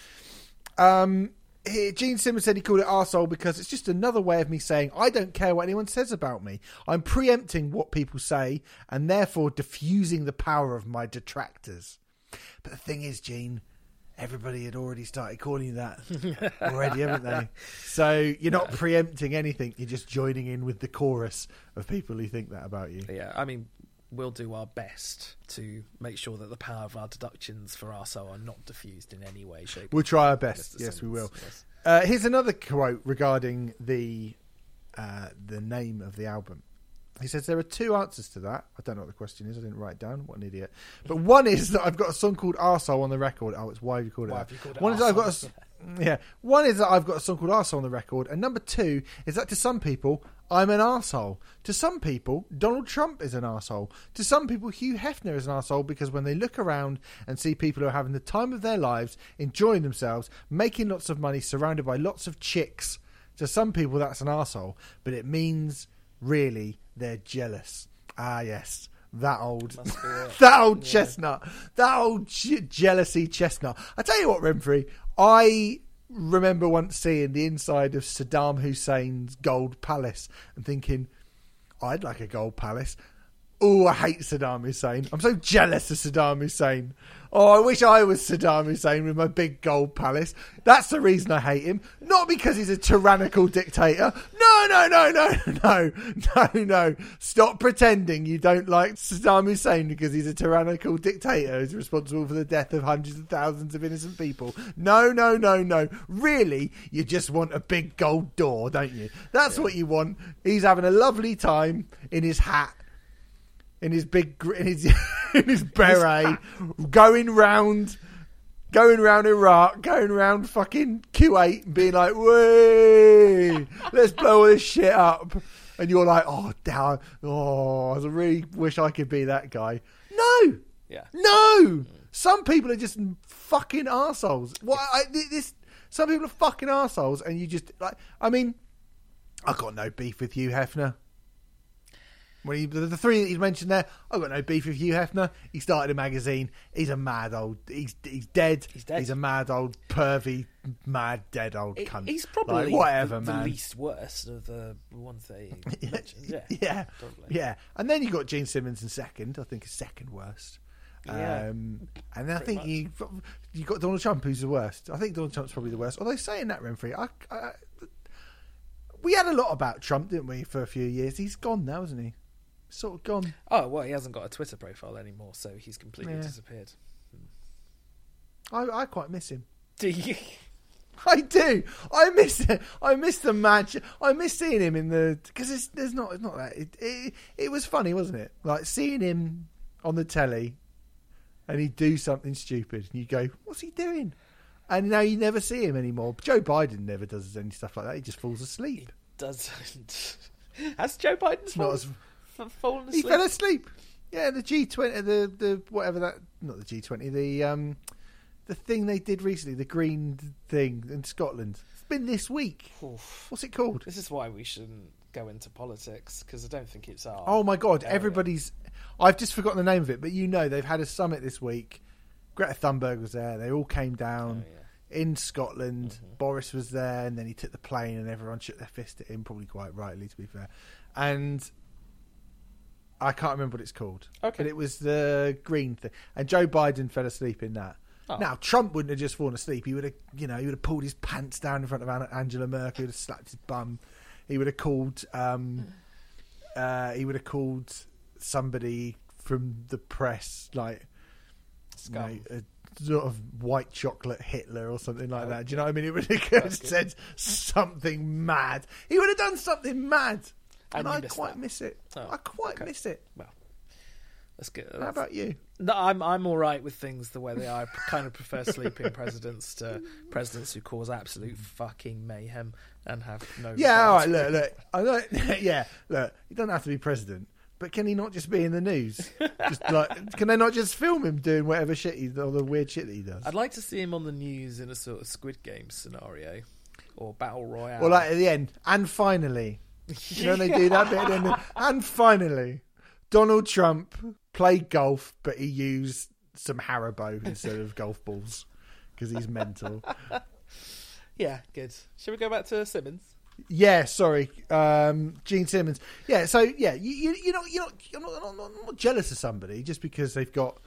Um, Gene Simmons said he called it arsehole because it's just another way of me saying I don't care what anyone says about me. I'm preempting what people say and therefore diffusing the power of my detractors. But the thing is, Gene, everybody had already started calling you that already, haven't they? So you're not preempting anything. You're just joining in with the chorus of people who think that about you. Yeah, I mean, we'll do our best to make sure that the power of our deductions for Arso are not diffused in any way, shape. We'll try our best. Yes, we will. Yes. Uh, here's another quote regarding the uh, the name of the album. He says there are two answers to that. I don't know what the question is. I didn't write it down. What an idiot! But one is that I've got a song called Arsehole on the record. Oh, it's why have you called it? Why have you called it one is that I've got a, yeah. One is that I've got a song called Arsehole on the record, and number two is that to some people I'm an arsehole. To some people, Donald Trump is an arsehole. To some people, Hugh Hefner is an arsehole because when they look around and see people who are having the time of their lives, enjoying themselves, making lots of money, surrounded by lots of chicks, to some people that's an arsehole, but it means really they're jealous. Ah, yes. That old, Must be it. that old chestnut, that old je- jealousy chestnut. I tell you what, Remfry, I remember once seeing the inside of Saddam Hussein's gold palace and thinking, I'd like a gold palace. Oh, I hate Saddam Hussein. I'm so jealous of Saddam Hussein. Oh, I wish I was Saddam Hussein with my big gold palace. That's the reason I hate him. Not because he's a tyrannical dictator. No, no, no, no, no, no, no. Stop pretending you don't like Saddam Hussein because he's a tyrannical dictator who's responsible for the death of hundreds of thousands of innocent people. No, no, no, no. Really, you just want a big gold door, don't you? That's what you want. He's having a lovely time in his hat in his big in his in his beret, going round, going round Iraq, going round fucking Kuwait, and being like, "Way, let's blow all this shit up." And you're like, "Oh, damn! Oh, I really wish I could be that guy." No, Yeah. no. Some people are just fucking assholes. What I, this? Some people are fucking assholes, and you just like. I mean, I got no beef with you, Hefner. When he, the, the three that you mentioned there, I've got no beef with Hugh Hefner. He started a magazine. He's a mad old. He's he's dead. He's dead. He's a mad old pervy, mad dead old He- cunt. He's probably Like, whatever, the, the least worst of the ones he mentioned. Yeah, yeah, probably. yeah. And then you got Gene Simmons in second. I think is second worst. Yeah. Um, and then I think you you got Donald Trump, who's the worst. I think Donald Trump's probably the worst. Although saying that, Remfry, I, I, we had a lot about Trump, didn't we, for a few years? He's gone now, isn't he? Sort of gone. Oh well, he hasn't got a Twitter profile anymore, so he's completely Yeah. disappeared. I, I quite miss him. Do you? I do. I miss it. I miss the match. I miss seeing him in the because there's not it's not that. It, it it was funny, wasn't it? Like seeing him on the telly, and he'd do something stupid, and you go, "What's he doing?" And now you never see him anymore. Joe Biden never does any stuff like that. He just falls asleep. Doesn't. Has Joe Biden not as- f- fallen He fell asleep. Yeah, the G twenty, the the whatever that, not the G twenty, the um, the thing they did recently, the green thing in Scotland. It's been this week. Oof. What's it called? This is why we shouldn't go into politics because I don't think it's our. Oh my god! area. Everybody's. I've just forgotten the name of it, but you know they've had a summit this week. Greta Thunberg was there. They all came down Oh, yeah. Mm-hmm. in Scotland. Boris was there, and then he took the plane, and everyone shook their fist at him. Probably quite rightly, to be fair. And I can't remember what it's called. Okay. but it was the green thing. And Joe Biden fell asleep in that. Oh. Now Trump wouldn't have just fallen asleep. He would have, you know, he would have pulled his pants down in front of Angela Merkel. He would have slapped his bum. He would have called. Um, uh, he would have called somebody from the press, like you know, a sort of white chocolate Hitler or something like that. Do you know what I mean? He would have said something mad. He would have done something mad, and, And I quite that. miss it. Oh, I quite okay. miss it. Well, that's good. How about you? No, I'm I'm all right with things the way they are. I kind of prefer sleeping presidents to presidents who cause absolute fucking mayhem and have no. Yeah, all right. Look, look. I don't, yeah, look. He doesn't have to be president, but can he not just be in the news? just like, can they not just film him doing whatever shit he, all the weird shit that he does? I'd like to see him on the news in a sort of Squid Game scenario or Battle Royale. Or like at the end, and finally, you know, they do that bit, end, and finally, Donald Trump played golf, but he used some Haribo instead of golf balls because he's mental. yeah, good. Shall we go back to Simmons? Yeah, sorry, um, Gene Simmons. Yeah, so yeah, you, you you're not you're not you're not, not, not, not jealous of somebody just because they've got.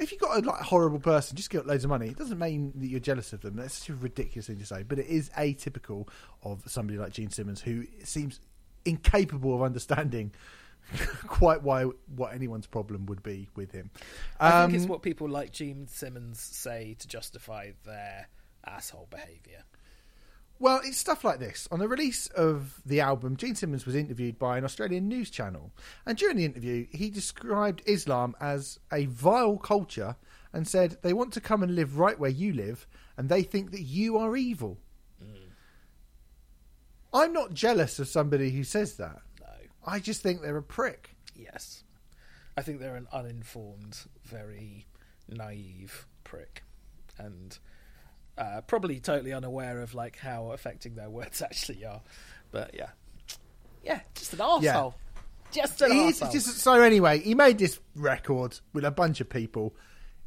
If you've got a like horrible person, just get loads of money, it doesn't mean that you're jealous of them. That's such a ridiculous thing to say, but it is atypical of somebody like Gene Simmons who seems incapable of understanding quite why what anyone's problem would be with him. I think it's Um, what people like Gene Simmons say to justify their asshole behaviour. Well, it's stuff like this. On the release of the album, Gene Simmons was interviewed by an Australian news channel. And during the interview, he described Islam as a vile culture and said they want to come and live right where you live and they think that you are evil. Mm. I'm not jealous of somebody who says that. No. I just think they're a prick. Yes. I think they're an uninformed, very naive prick. And uh, probably totally unaware of like how affecting their words actually are. But yeah. Yeah, just an arsehole. Just an He is- arsehole. just- so anyway, he made this record with a bunch of people.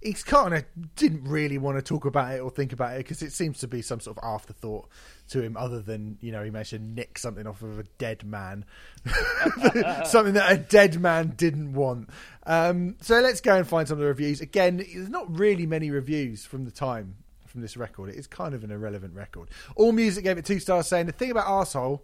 He kind of didn't really want to talk about it or think about it because it seems to be some sort of afterthought to him, other than you know he managed to nick something off of a dead man, something that a dead man didn't want. Um, so let's go and find some of the reviews. Again, there's not really many reviews from the time from this record. It is kind of an irrelevant record. All Music gave it two stars, saying the thing about arsehole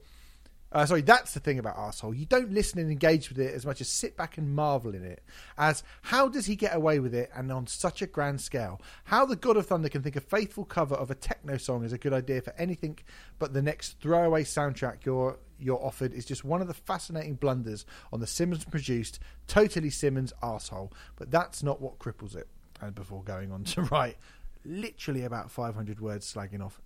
Uh, sorry, that's the thing about Arsehole. You don't listen and engage with it as much as sit back and marvel in it. As how does he get away with it and on such a grand scale? How the God of Thunder can think a faithful cover of a techno song is a good idea for anything but the next throwaway soundtrack you're you're offered is just one of the fascinating blunders on the Simmons produced, totally Simmons asshole. But that's not what cripples it. And before going on to write literally about 500 words slagging off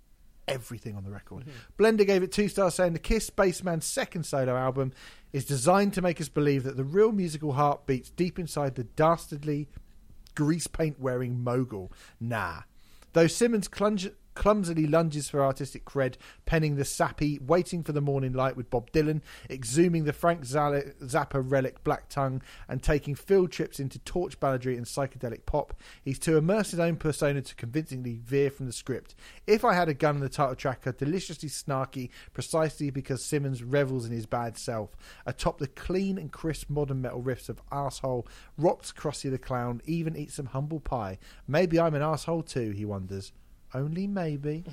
everything on the record. Mm-hmm. Blender gave it two stars, saying the Kiss Bassman's second solo album is designed to make us believe that the real musical heart beats deep inside the dastardly grease paint wearing mogul. Nah. Though Simmons clunge- clumsily lunges for artistic cred, penning the sappy Waiting for the Morning Light with Bob Dylan, exhuming the Frank Zappa relic Black Tongue, and taking field trips into torch balladry and psychedelic pop, he's to immerse his own persona to convincingly veer from the script. If I Had a Gun, in the title track deliciously snarky precisely because Simmons revels in his bad self, atop the clean and crisp modern metal riffs of Asshole, rocks Krusty the Clown, even eats some humble pie. Maybe I'm an asshole too, he wonders. Only maybe.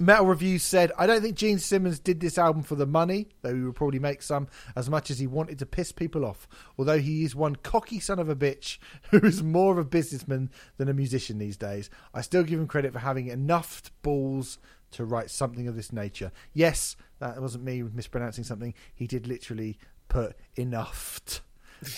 Metal Review said, I don't think Gene Simmons did this album for the money, though he would probably make some, as much as he wanted to piss people off. Although he is one cocky son of a bitch who is more of a businessman than a musician these days. I still give him credit for having enough balls to write something of this nature. Yes, that wasn't me mispronouncing something. He did literally put enough.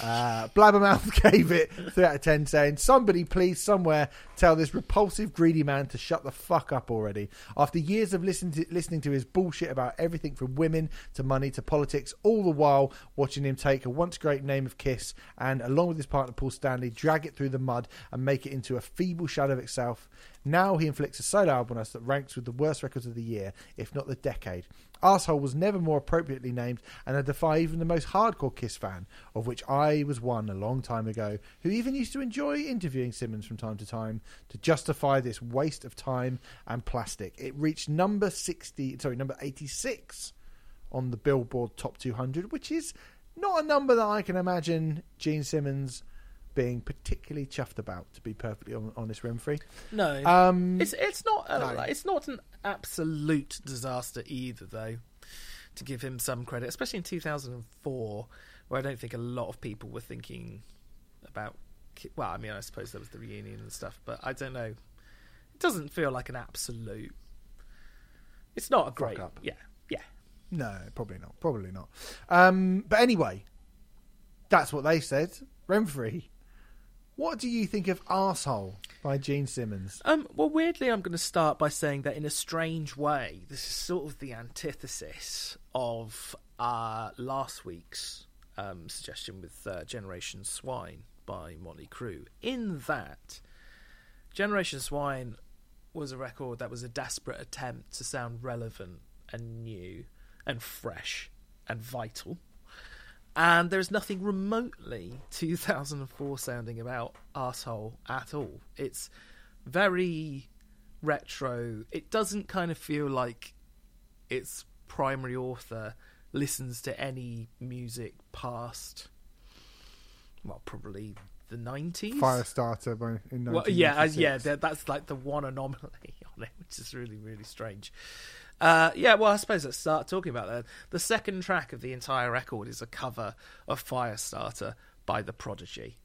Uh, Blabbermouth gave it 3 out of 10, saying, Somebody please somewhere tell this repulsive, greedy man to shut the fuck up already. After years of listening to, listening to his bullshit about everything from women to money to politics, all the while watching him take a once great name of Kiss and, along with his partner Paul Stanley, drag it through the mud and make it into a feeble shadow of itself. Now he inflicts a solo album on us that ranks with the worst records of the year, if not the decade. Arsehole was never more appropriately named, and I defy even the most hardcore Kiss fan, of which I was one a long time ago, who even used to enjoy interviewing Simmons from time to time to justify this waste of time and plastic. It reached number 60, sorry, number 86 on the Billboard Top 200, which is not a number that I can imagine Gene Simmons being particularly chuffed about, to be perfectly honest, Remfry. No, Um, it's it's not a, no. it's not an absolute disaster either, though. To give him some credit, especially in 2004, where I don't think a lot of people were thinking about. Well, I mean, I suppose there was the reunion and stuff, but I don't know. It doesn't feel like an absolute. It's not a great. up. Yeah, yeah. No, probably not. Probably not. Um, but anyway, that's what they said. Remfry, what do you think of Arsehole by Gene Simmons? Um, well, weirdly, I'm going to start by saying that in a strange way, this is sort of the antithesis of uh, last week's um, suggestion with uh, Generation Swine by Motley Crue. In that, Generation Swine was a record that was a desperate attempt to sound relevant and new and fresh and vital. And there's nothing remotely 2004 sounding about Arsehole at all. It's very retro. It doesn't kind of feel like its primary author listens to any music past, well, probably the 90s. Firestarter by in Well, yeah, yeah, that's like the one anomaly on it, which is really, really strange. Uh, yeah, well, I suppose let's start talking about that. The second track of the entire record is a cover of Firestarter by The Prodigy.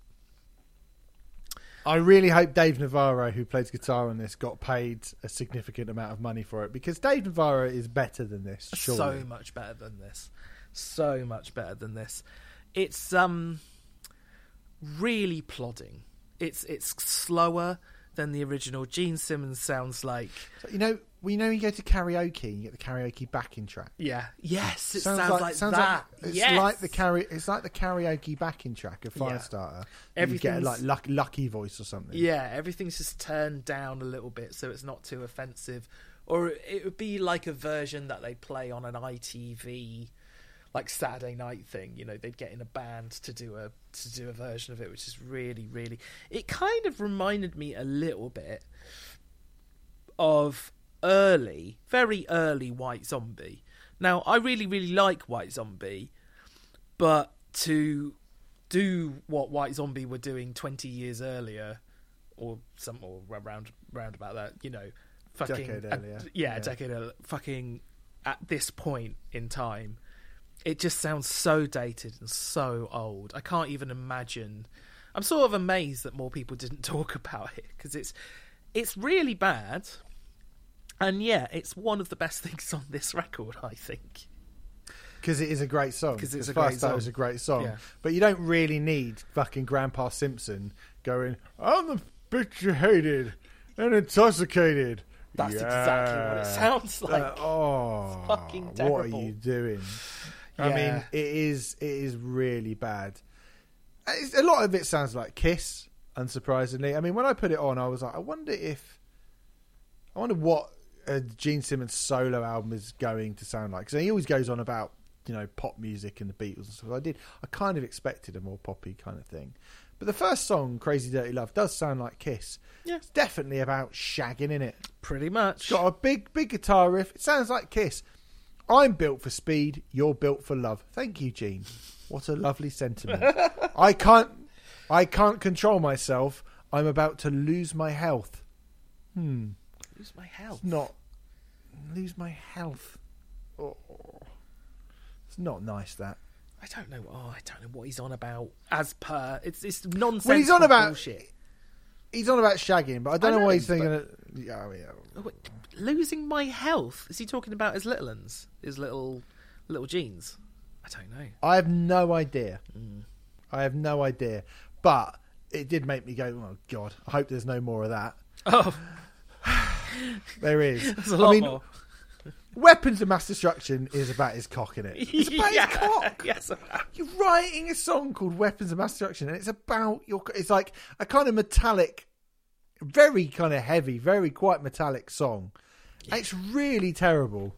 I really hope Dave Navarro, who plays guitar on this, got paid a significant amount of money for it because Dave Navarro is better than this. Surely. So much better than this. So much better than this. It's um really plodding. It's it's slower than the original. Gene Simmons sounds like So, you know, we know you go to karaoke, you get the karaoke backing track. yeah, yes, it sounds, like, sounds that. Like, it's yes. like the karaoke. It's like the karaoke backing track of Yeah. Firestarter. You get like luck, lucky voice or something. Yeah, everything's just turned down a little bit so it's not too offensive. Or it would be like a version that they play on an ITV like Saturday night thing, you know, they'd get in a band to do a to do a version of it which is really really it kind of reminded me a little bit of early, very early White Zombie. Now, I really really like White Zombie, but to do what White Zombie were doing 20 years earlier, or some or around round about that, you know, fucking Decade earlier. yeah, Yeah. a decade earlier, fucking at this point in time. It just sounds so dated and so old. I can't even imagine. I'm sort of amazed that more people didn't talk about it because it's it's really bad. And yeah, it's one of the best things on this record, I think. Because it is a great song. 'Cause it's a great song. is a great song. Yeah. But you don't really need fucking Grandpa Simpson going, I'm the bitch you hated and intoxicated. That's exactly what it sounds like. Uh, oh, fucking what are you doing? I Yeah. mean, it is it is really bad. It's, a lot of it sounds like Kiss, unsurprisingly. I mean, when I put it on, I was like, I wonder if, I wonder what a Gene Simmons solo album is going to sound like. Because he always goes on about you know pop music and the Beatles and stuff. I did, I kind of expected a more poppy kind of thing. But the first song, "Crazy Dirty Love," does sound like Kiss. Yeah. It's definitely about shagging in it. Pretty much. It's got a big, big guitar riff. It sounds like Kiss. I'm built for speed. You're built for love. Thank you, Gene. What a lovely sentiment. I can't, I can't control myself. I'm about to lose my health. Hmm. Lose my health. Not lose my health. Oh, it's not nice. That. I don't know. Oh, I don't know what he's on about. As per, it's it's nonsense. Well, he's on about- bullshit. He's on about shagging, but I don't I know, know, why he's but- thinking. Of, yeah, yeah. Oh, wait, losing my health. Is he talking about his little ones? His little little jeans? I don't know. I have no idea. Mm. I have no idea. But it did make me go, oh God, I hope there's no more of that. Oh, There is. there's a lot I mean, more. Weapons of Mass Destruction is about his cock in it. It's about Yeah, his cock. Yes. You're writing a song called Weapons of Mass Destruction, and it's about your. It's like a kind of metallic, very kind of heavy, very quite metallic song. It's really terrible.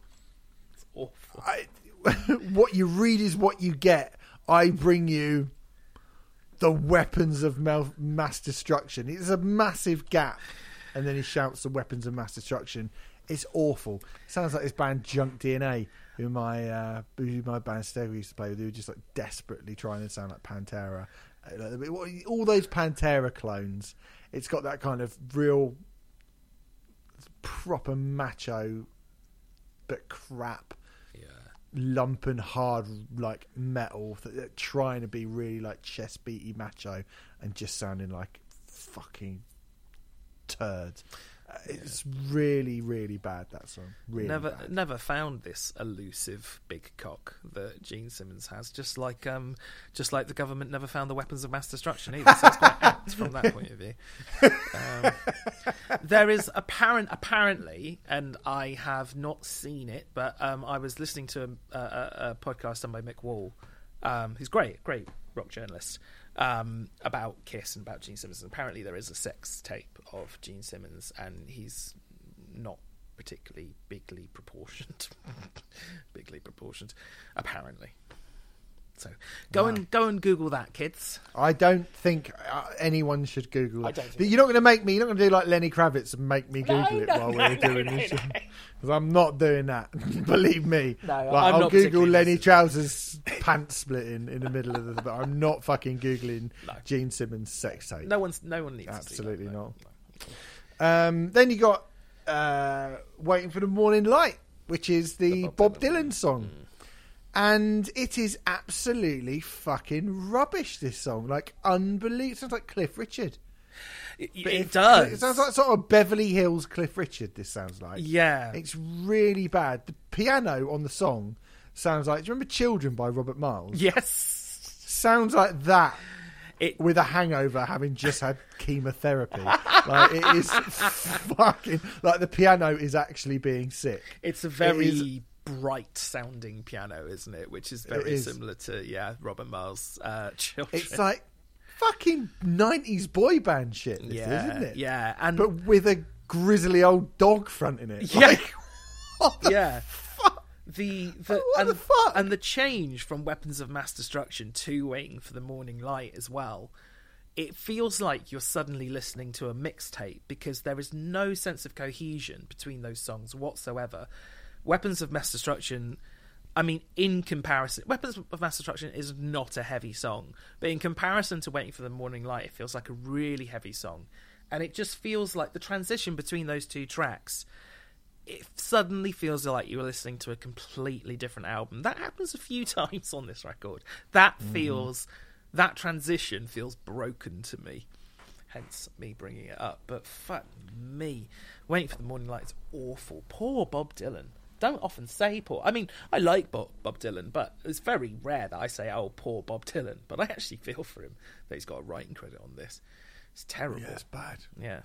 It's awful. I, what you read is what you get. I bring you the weapons of mass destruction. It's a massive gap, and then he shouts the weapons of mass destruction. It's awful. sounds like this band Junk DNA, who my uh, who my band Stego used to play with, who were just like desperately trying to sound like Pantera. Uh, All those Pantera clones. It's got that kind of real, proper macho, but crap Yeah. lump and hard like metal trying to be really like chest beaty macho and just sounding like fucking turds. Uh, It's really really bad that song. Really never bad. never found this elusive big cock that Gene Simmons has. Just like um, just like the government never found the weapons of mass destruction either. So it's quite apt from that point of view. Um, there is apparent apparently, and I have not seen it, but um, I was listening to a, a, a podcast done by Mick Wall, um, who's great, great rock journalist. Um, about Kiss and about Gene Simmons. And apparently, there is a sex tape of Gene Simmons, and he's not particularly bigly proportioned. bigly proportioned, apparently. So go and go and Google that, kids. I don't think uh, anyone should Google I it. don't think But you're not going to make me. You're not going to do like Lenny Kravitz and make me Google it no, while no, we're no, doing no, this. no. Because I'm not doing that. Believe me. No, Like, I'm I'll not Google Lenny listening. Trousers pants splitting in the middle of the. But I'm not fucking googling No. Gene Simmons sex tape. No one's no one needs Absolutely to see that, not. no, Um, then you got uh, "Waiting for the Morning Light," which is the, The Bob, Bob Dylan, Dylan Mm. And it is absolutely fucking rubbish. This song, like unbelievable, sounds like Cliff Richard. It, it if- does. It sounds like sort of Beverly Hills Cliff Richard. This sounds like. yeah. It's really bad. The piano on the song sounds like. Do you remember "Children" by Robert Miles? yes. Sounds like that It with a hangover, having just had chemotherapy. like it is fucking like the piano is actually being sick. it's a very bright sounding piano, isn't it? Which is very is. similar to yeah Robert Miles' uh, children. It's like fucking nineties boy band shit, yeah, is, isn't it? yeah, and But with a grizzly old dog fronting it. Yeah. Like, what the yeah. fuck? the the What and, the fuck? and the change from weapons of mass destruction to waiting for the morning light as well it feels like you're suddenly listening to a mixtape because there is no sense of cohesion between those songs whatsoever weapons of mass destruction I mean, in comparison, Weapons of Mass Destruction is not a heavy song, but in comparison to Waiting for the Morning Light, it feels like a really heavy song. And it just feels like the transition between those two tracks it suddenly feels like you're listening to a completely different album. That happens a few times on this record. That mm-hmm. feels that transition feels broken to me. Hence me bringing it up. But fuck me, waiting for the morning light is awful. Poor Bob Dylan. Don't often say poor. I mean, I like Bob, Bob Dylan, but it's very rare that I say, "Oh, poor Bob Dylan." But I actually feel for him that he's got a writing credit on this. It's terrible. Yeah, it's bad. Yeah.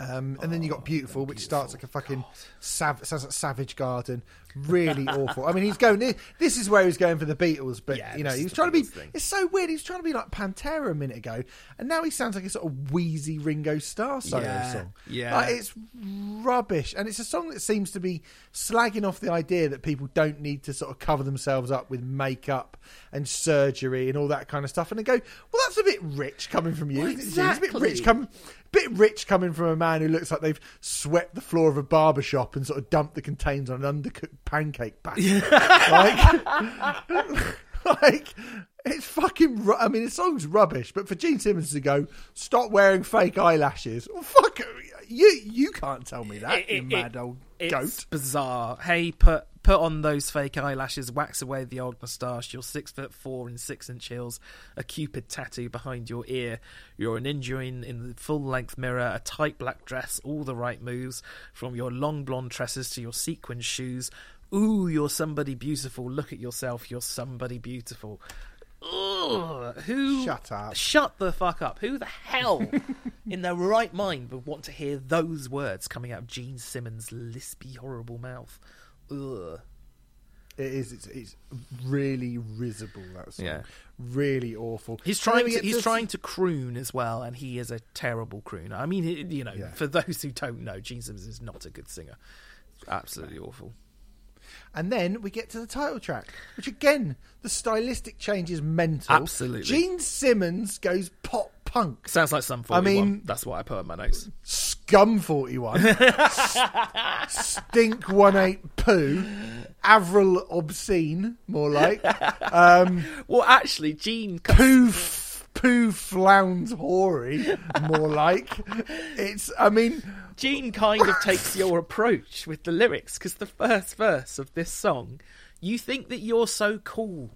Um, and then you got beautiful, which starts like a fucking sav- sounds like Savage Garden. Really awful. I mean, he's going. This is where he's going for the Beatles, but Yeah, you know, he was trying to be. Thing. It's so weird. He was trying to be like Pantera a minute ago, and now he sounds like a sort of wheezy Ringo Starr solo Yeah, song. yeah. like, it's rubbish, and it's a song that seems to be slagging off the idea that people don't need to sort of cover themselves up with makeup and surgery and all that kind of stuff. And they go, "Well, that's a bit rich coming from you. Well, James? It's a bit rich coming." Bit rich coming from a man who looks like they've swept the floor of a barber shop and sort of dumped the containers on an undercooked pancake batter. like, like, it's fucking. Ru- I mean, the song's rubbish, but for Gene Simmons to go, stop wearing fake eyelashes. Well, fuck you. You can't tell me that, It- you mad it- old it's goat. bizarre. Hey, put put on those fake eyelashes, wax away the old moustache. You're six foot four and six inch heels, a cupid tattoo behind your ear. You're an Indian in the full length mirror, a tight black dress, all the right moves, from your long blonde tresses to your sequin shoes. Ooh, you're somebody beautiful. Look at yourself. You're somebody beautiful. Ugh, who? Shut up. Shut the fuck up. Who the hell in their right mind would want to hear those words coming out of Gene Simmons' lispy, horrible mouth? Ugh. It is. It's, it's really risible. That song. Yeah. Really awful. He's trying to he's trying to croon as well, and he is a terrible crooner. I mean, you know, Yeah. for those who don't know, Gene Simmons is not a good singer. Absolutely awful. And then we get to the title track, which again, the stylistic change is mental. Absolutely. Gene Simmons goes pop punk. Sounds like some I mean- that's what I put in my notes. Scum 41. stink one eight poo. Avril obscene, more like. Um, well, actually, Gene cut- Poo poo flounds hoary, more like. It's, I mean, Gene kind of takes your approach with the lyrics because the first verse of this song, you think that you're so cool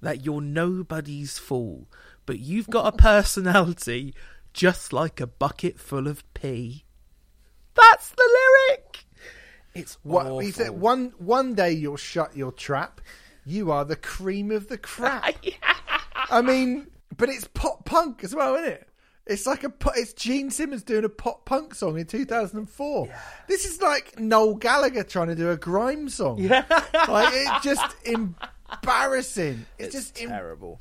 that you're nobody's fool, but you've got a personality just like a bucket full of pee. That's the lyric. It's what, awful. he said, one, one day you'll shut your trap. You are the cream of the crap. I mean, but it's pop punk as well, isn't it? It's like a it's Gene Simmons doing a pop punk song in 2004. This is like Noel Gallagher trying to do a grime song. Yeah. like it's just embarrassing. It's, It's just em- terrible.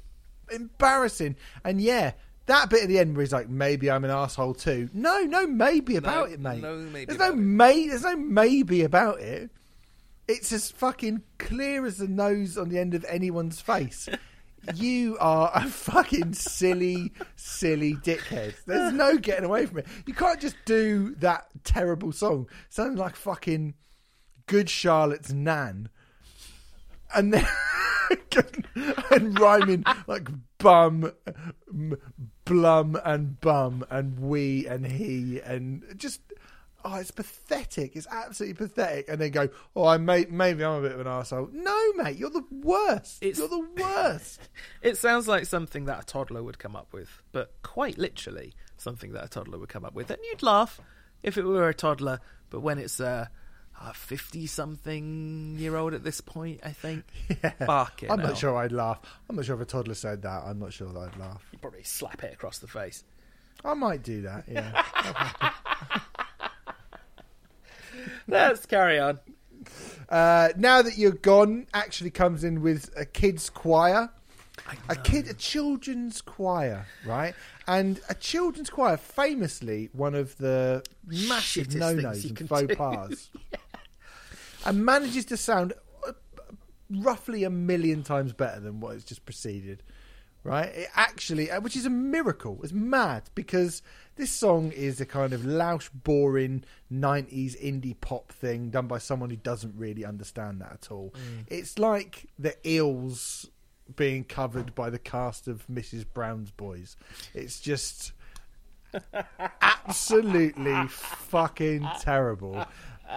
embarrassing. And yeah, that bit at the end where he's like, "Maybe I'm an asshole too." No, no, maybe about it, mate. no maybe There's no may. There's no maybe about it. It's as fucking clear as the nose on the end of anyone's face. you are a fucking silly, silly dickhead. There's no getting away from it. You can't just do that terrible song sounding like fucking Good Charlotte's Nan and then and rhyming like bum, blum, and bum, and we, and he, and just oh, it's pathetic. It's absolutely pathetic. And then go, oh, I may, maybe I'm a bit of an asshole. No, mate, you're the worst. It's- You're the worst. It sounds like something that a toddler would come up with, but quite literally something that a toddler would come up with. And you'd laugh if it were a toddler, but when it's a fifty-something year old at this point, I think, fuck it. I'm not sure I'd laugh. I'm not sure if a toddler said that. I'm not sure that I'd laugh. You'd probably slap it across the face. I might do that. Yeah. Let's carry on. Uh, now that you're gone, actually comes in with a kids' choir, a kid, a children's choir, right? And a children's choir, famously one of the massive Shittest no-nos you and can faux do. pas, and manages to sound uh, roughly a million times better than what has just preceded. Right? It actually, uh, which is a miracle. It's mad because this song is a kind of louche, boring '90s indie pop thing done by someone who doesn't really understand that at all. It's like the Eels being covered by the cast of Mrs. Brown's Boys. It's just absolutely fucking terrible.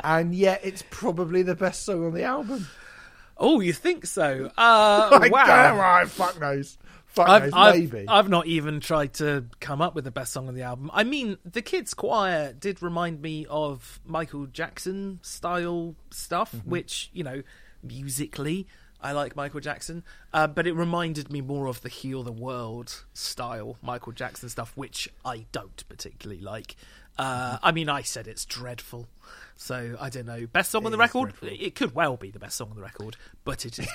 and yet it's probably the best song on the album. Oh, you think so? Uh, Like, wow. damn right, fuck knows. Fuck I've, knows, I've, maybe. I've not even tried to come up with the best song on the album. I mean, the Kids Choir did remind me of Michael Jackson style stuff, Mm-hmm. which, you know, musically, I like Michael Jackson. Uh, but it reminded me more of the Heal the World style Michael Jackson stuff, which I don't particularly like. Uh, I mean, I said it's dreadful. So I don't know. Best song on the record? dreadful. It could well be the best song on the record, but it is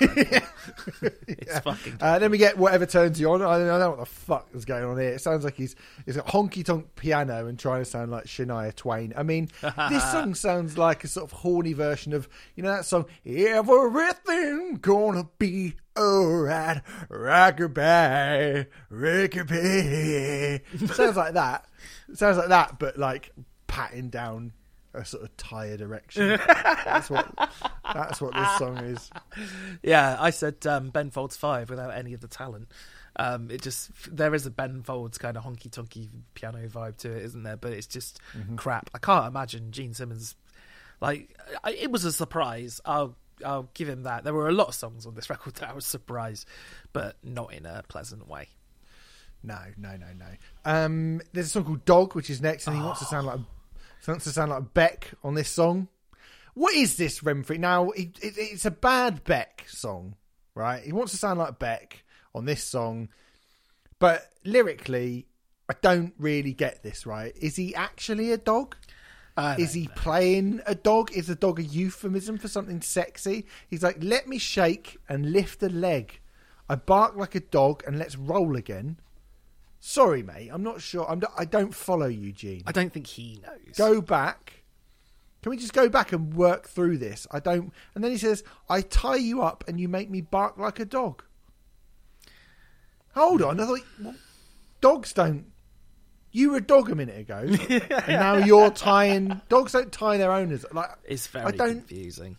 it's fucking Uh, then we get whatever turns you on. I don't, I don't know what the fuck is going on here. It sounds like he's he's a honky tonk piano and trying to sound like Shania Twain. I mean, this song sounds like a sort of horny version of you know that song "Everything Gonna Be Alright." Rockabye, rockabye. sounds like that. sounds like that, but like patting down a sort of tired erection. that's what that's what this song is. Yeah, I said um, Ben Folds Five without any of the talent. Um, it just there is a Ben Folds kind of honky tonky piano vibe to it, isn't there? But it's just Mm-hmm. crap. I can't imagine Gene Simmons. Like I, it was a surprise. I'll I'll give him that. There were a lot of songs on this record that I was surprised, but not in a pleasant way. No, no, no, no. Um, there's a song called Dog, which is next, and he wants to sound like wants to sound like Beck on this song. What is this Remfry? Now it, it, it's a bad Beck song, right? He wants to sound like Beck on this song, but lyrically, I don't really get this. Right? Is he actually a dog? Is he know. playing a dog? Is the dog a euphemism for something sexy? He's like, let me shake and lift a leg. I bark like a dog and let's roll again. Sorry, mate. I'm not sure. I'm not, I don't follow Eugene. I don't think he knows. Go back. Can we just go back and work through this? I don't. And then he says, I tie you up and you make me bark like a dog. Hold on. I thought well, dogs don't. You were a dog a minute ago, and now you're tying. Dogs don't tie their owners. Like It's very I don't. confusing.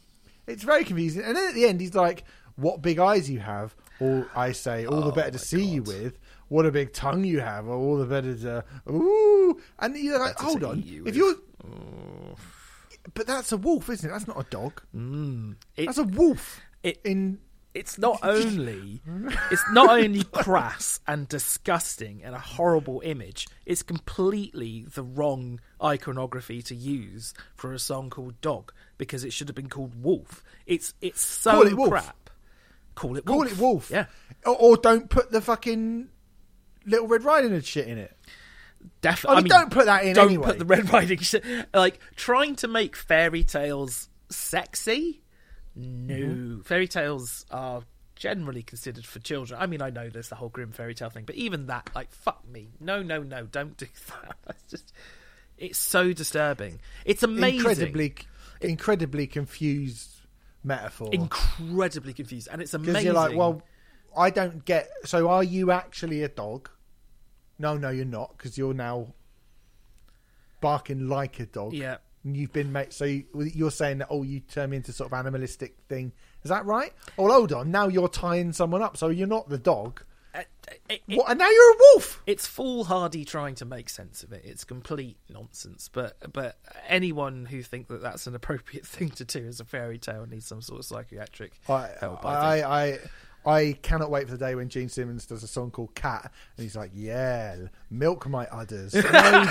It's very confusing. And then at the end, he's like, "What big eyes you have!" Or I say, "All the Oh, better to see you with." What a big tongue you have! Or all the better to ooh. And you're like, Better "Hold on, you if with." you're." But that's a wolf, isn't it? That's not a dog. Mm. It- That's a wolf. it- in it's not only it's not only crass and disgusting and a horrible image it's completely the wrong iconography to use for a song called dog because it should have been called wolf it's it's so Call it wolf. crap call it wolf. call it wolf. yeah Or, or don't put the fucking little red riding hood shit in it. definitely I oh, I mean, don't put that in don't anyway. put the red riding shit like trying to make fairy tales sexy no Mm-hmm. fairy tales are generally considered for children i mean i know there's the whole Grimm fairy tale thing but even that like fuck me no no no don't do that that's just it's so disturbing it's amazing Incredibly, incredibly confused metaphor. incredibly confused and it's Because amazing you're like, well, I don't get. So, are you actually a dog? No, no, you're not, because you're now barking like a dog. yeah you've been made. So you, you're saying that oh, you turn me into sort of animalistic thing. Is that right? Oh, hold on. Now you're tying someone up, so you're not the dog. Uh, it- it- What? And now you're a wolf. it's foolhardy trying to make sense of it. It's complete nonsense. But but anyone who think that that's an appropriate thing to do as a fairy tale needs some sort of psychiatric I, help. I. I, I, I cannot wait for the day when Gene Simmons does a song called "Cat" and he's like, "Yeah, milk my udders." no,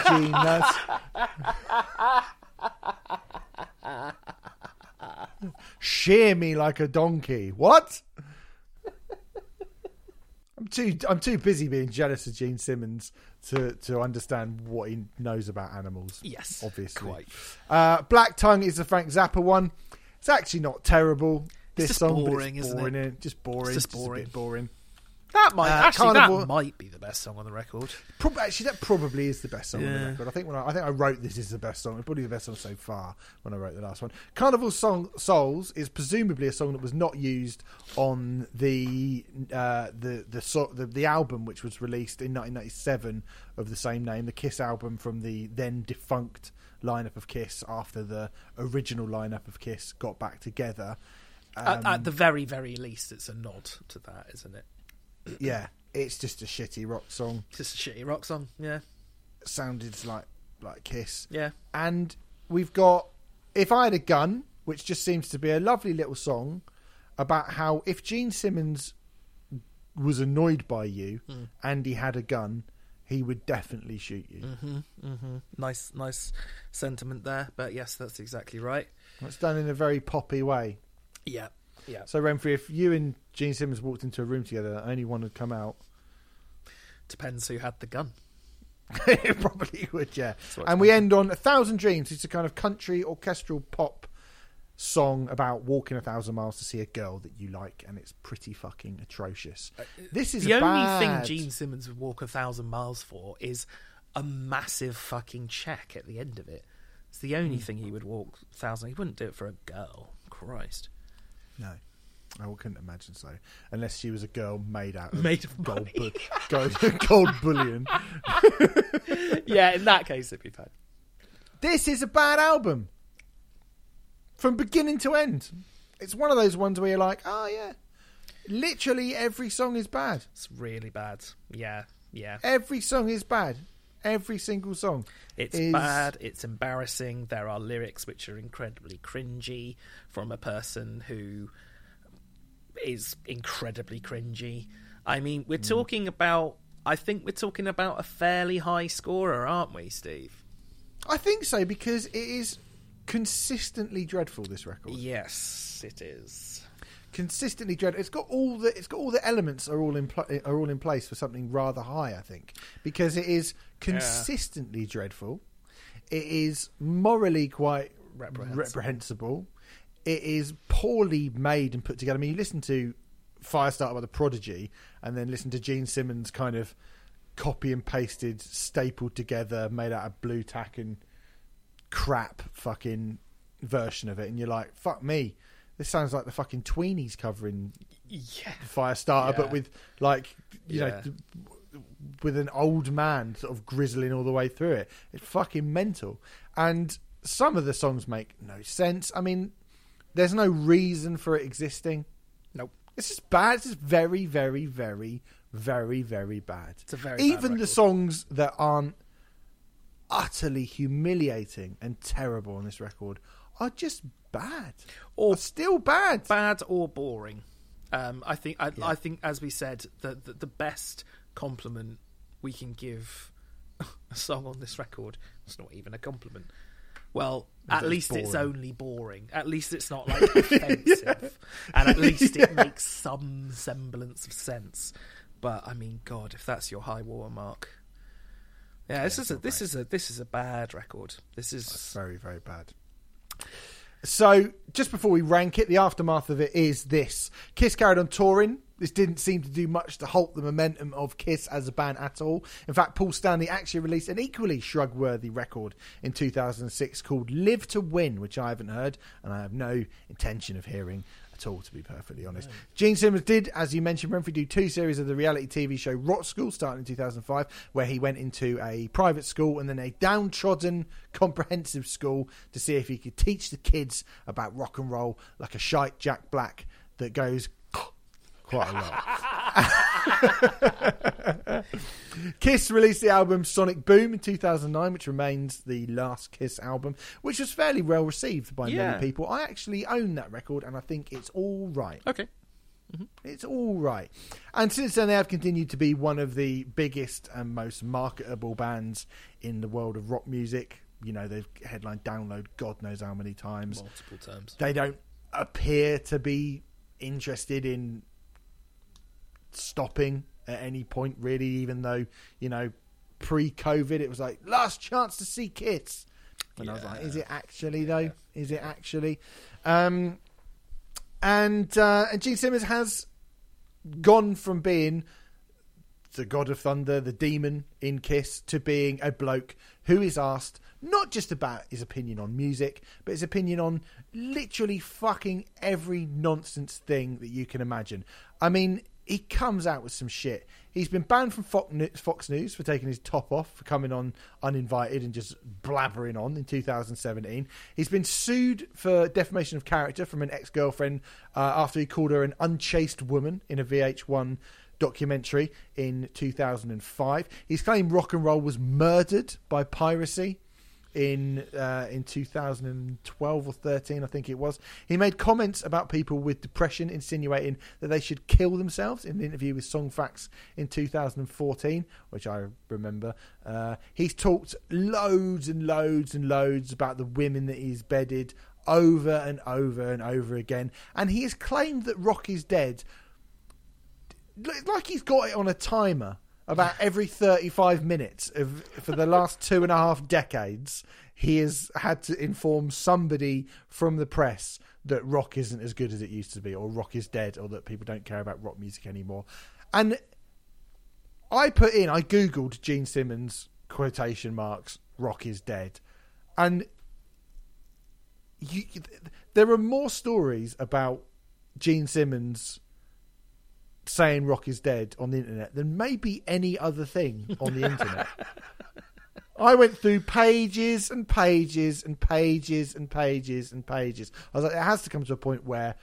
Gene, that's shear me like a donkey. What? I'm too I'm too busy being jealous of Gene Simmons to to understand what he knows about animals. yes, obviously. quite. Uh, Black Tongue is the Frank Zappa one. It's actually not terrible. This just song, boring, it's isn't boring, it? Just boring. just a boring. bit boring. That might Uh, actually Carnival- that might be the best song on the record. Prob- actually, that probably is the best song on the record. I think when I, I think I wrote this is the best song. It's probably the best song so far. When I wrote the last one, Carnival Song Souls is presumably a song that was not used on the uh, the the, the the album which was released in 1997 of the same name, the Kiss album from the then defunct lineup of Kiss after the original lineup of Kiss got back together. at, Um, at the very very least, it's a nod to that, isn't it? Yeah, it's just a shitty rock song. It's just a shitty rock song. Yeah, Sounded like like Kiss. yeah. and we've got If I Had a Gun, which just seems to be a lovely little song about how if Gene Simmons was annoyed by you Hmm. and he had a gun, he would definitely shoot you. Mm-hmm. Nice, nice sentiment there. But yes, that's exactly right. It's done in a very poppy way. Yeah, yeah. So, Remfry, if you and Gene Simmons walked into a room together, only one would come out. Depends who had the gun. it probably would, yeah. And we end on A Thousand Dreams. It's a kind of country orchestral pop song about walking a thousand miles to see a girl that you like, and it's pretty fucking atrocious. This is Uh, the a only bad... thing Gene Simmons would walk a thousand miles for is a massive fucking check at the end of it. It's the only Hmm. thing he would walk a thousand. He wouldn't do it for a girl. Christ. No. I couldn't imagine so, unless she was a girl made out of Made of gold, bu- gold, gold bullion. yeah, in that case, it'd be fine. This is a bad album from beginning to end. It's one of those ones where you're like, oh yeah, literally every song is bad. It's really bad. Yeah, yeah. Every song is bad. Every single song. It's is- bad. It's embarrassing. There are lyrics which are incredibly cringy from a person who is incredibly cringy. I mean, we're hmm. talking about. I think we're talking about a fairly high scorer, aren't we, Steve? I think so because it is consistently dreadful. This record, Yes, it is. Consistently dreadful. It's got all the it's got all the elements are all in pl- are all in place for something rather high. I think because it is consistently dreadful. It is morally quite Reprehensible. reprehensible. It is poorly made and put together. I mean, you listen to Firestarter by the Prodigy, and then listen to Gene Simmons kind of copy and pasted, stapled together, made out of blue tack and crap fucking version of it, and you're like, fuck me. This sounds like the fucking tweenies covering Yeah. Firestarter, but Yeah. with like you know Yeah. th- with an old man sort of grizzling all the way through it. It's fucking mental. And some of the songs make no sense. I mean, there's no reason for it existing. Nope. It's just bad. It's just very, very, very, very, very bad. It's a very bad even the songs that aren't utterly humiliating and terrible on this record are just bad. Or still bad. bad or boring. Um, I think. I, I think, as we said, the, the the best compliment we can give a song on this record. It's not even a compliment. Well, at least it's only boring. At least it's not like offensive, and at least it makes some semblance of sense. But I mean, God, if that's your high watermark, yeah, this is a this is a this is a bad record. This is very, very bad. So, just before we rank it, the aftermath of it is this Kiss carried on touring. This didn't seem to do much to halt the momentum of Kiss as a band at all. In fact, Paul Stanley actually released an equally shrug worthy record in 2006 called Live to Win, which I haven't heard and I have no intention of hearing at all, to be perfectly honest. Gene Simmons did, as you mentioned, Remfry, do two series of the reality TV show Rock School, starting in 2005, where he went into a private school and then a downtrodden comprehensive school to see if he could teach the kids about rock and roll like a shite Jack Black that goes quite a lot. Kiss released the album Sonic Boom in 2009, which remains the last Kiss album, which was fairly well received by Yeah. many people. I actually own that record, and I think it's all right. okay. Mm-hmm. It's all right. And since then, they have continued to be one of the biggest and most marketable bands in the world of rock music. You know, they've headlined Download God knows how many times. Multiple times. They don't appear to be interested in stopping at any point, really, even though, you know, pre COVID, it was like, last chance to see Kiss. And I was like, is it actually, though? Is it actually? Um, and, uh, and Gene Simmons has gone from being the god of thunder, the demon in Kiss, to being a bloke who is asked not just about his opinion on music, but his opinion on literally fucking every nonsense thing that you can imagine. I mean, he comes out with some shit. He's been banned from Fox News for taking his top off, for coming on uninvited and just blabbering on in 2017. He's been sued for defamation of character from an ex girlfriend uh, after he called her an unchaste woman in a VH1 documentary in 2005. He's claimed rock and roll was murdered by piracy. In uh, in 2012 or 13, I think it was. He made comments about people with depression, insinuating that they should kill themselves in an interview with Songfacts in 2014, which I remember. Uh, he's talked loads and loads and loads about the women that he's bedded over and over and over again, and he has claimed that Rock is dead like he's got it on a timer about every 35 minutes of for the last two and a half decades he has had to inform somebody from the press that rock isn't as good as it used to be or rock is dead or that people don't care about rock music anymore. And i put in i googled gene simmons quotation marks rock is dead. And you, there are more stories about gene simmons saying rock is dead on the internet than maybe any other thing on the internet. I went through pages and pages and pages and pages and pages. I was like, it has to come to a point where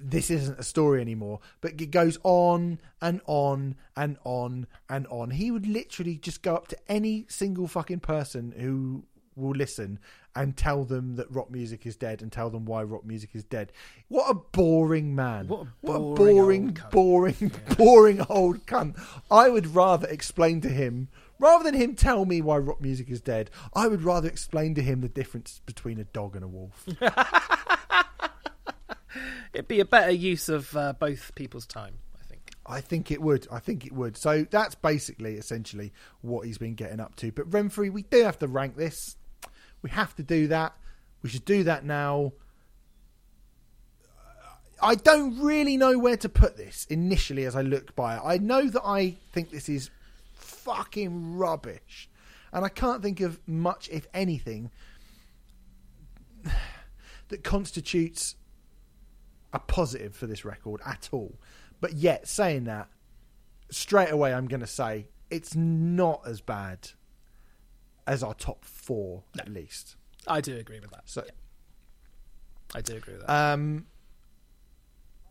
this isn't a story anymore. But it goes on and on and on and on. He would literally just go up to any single fucking person who will listen and tell them that rock music is dead and tell them why rock music is dead. What a boring man. What a boring, boring old cunt. boring, boring old cunt. I would rather explain to him, rather than him tell me why rock music is dead, I would rather explain to him the difference between a dog and a wolf. It'd be a better use of uh, both people's time, I think. I think it would. I think it would. So that's basically, essentially, what he's been getting up to. But Remfry, we do have to rank this. We have to do that. We should do that now. I don't really know where to put this initially as I look by it. I know that I think this is fucking rubbish. And I can't think of much, if anything, that constitutes a positive for this record at all. But yet, saying that, straight away, I'm going to say it's not as bad as our top four, at least. I do agree with that. So, Yeah, I do agree with that. um,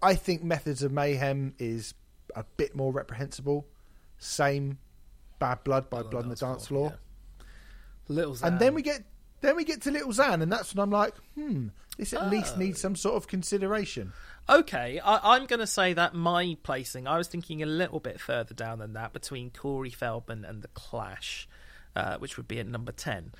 I think Methods of Mayhem is a bit more reprehensible. Same Bad Blood by Blood on the Dance Floor. yeah. Little And then we get then we get to Little Xan, and that's when I'm like, hmm, this at least needs some sort of consideration. Okay, I, I'm going to say that my placing, I was thinking a little bit further down than that between Corey Feldman and The Clash, uh, which would be at number 10.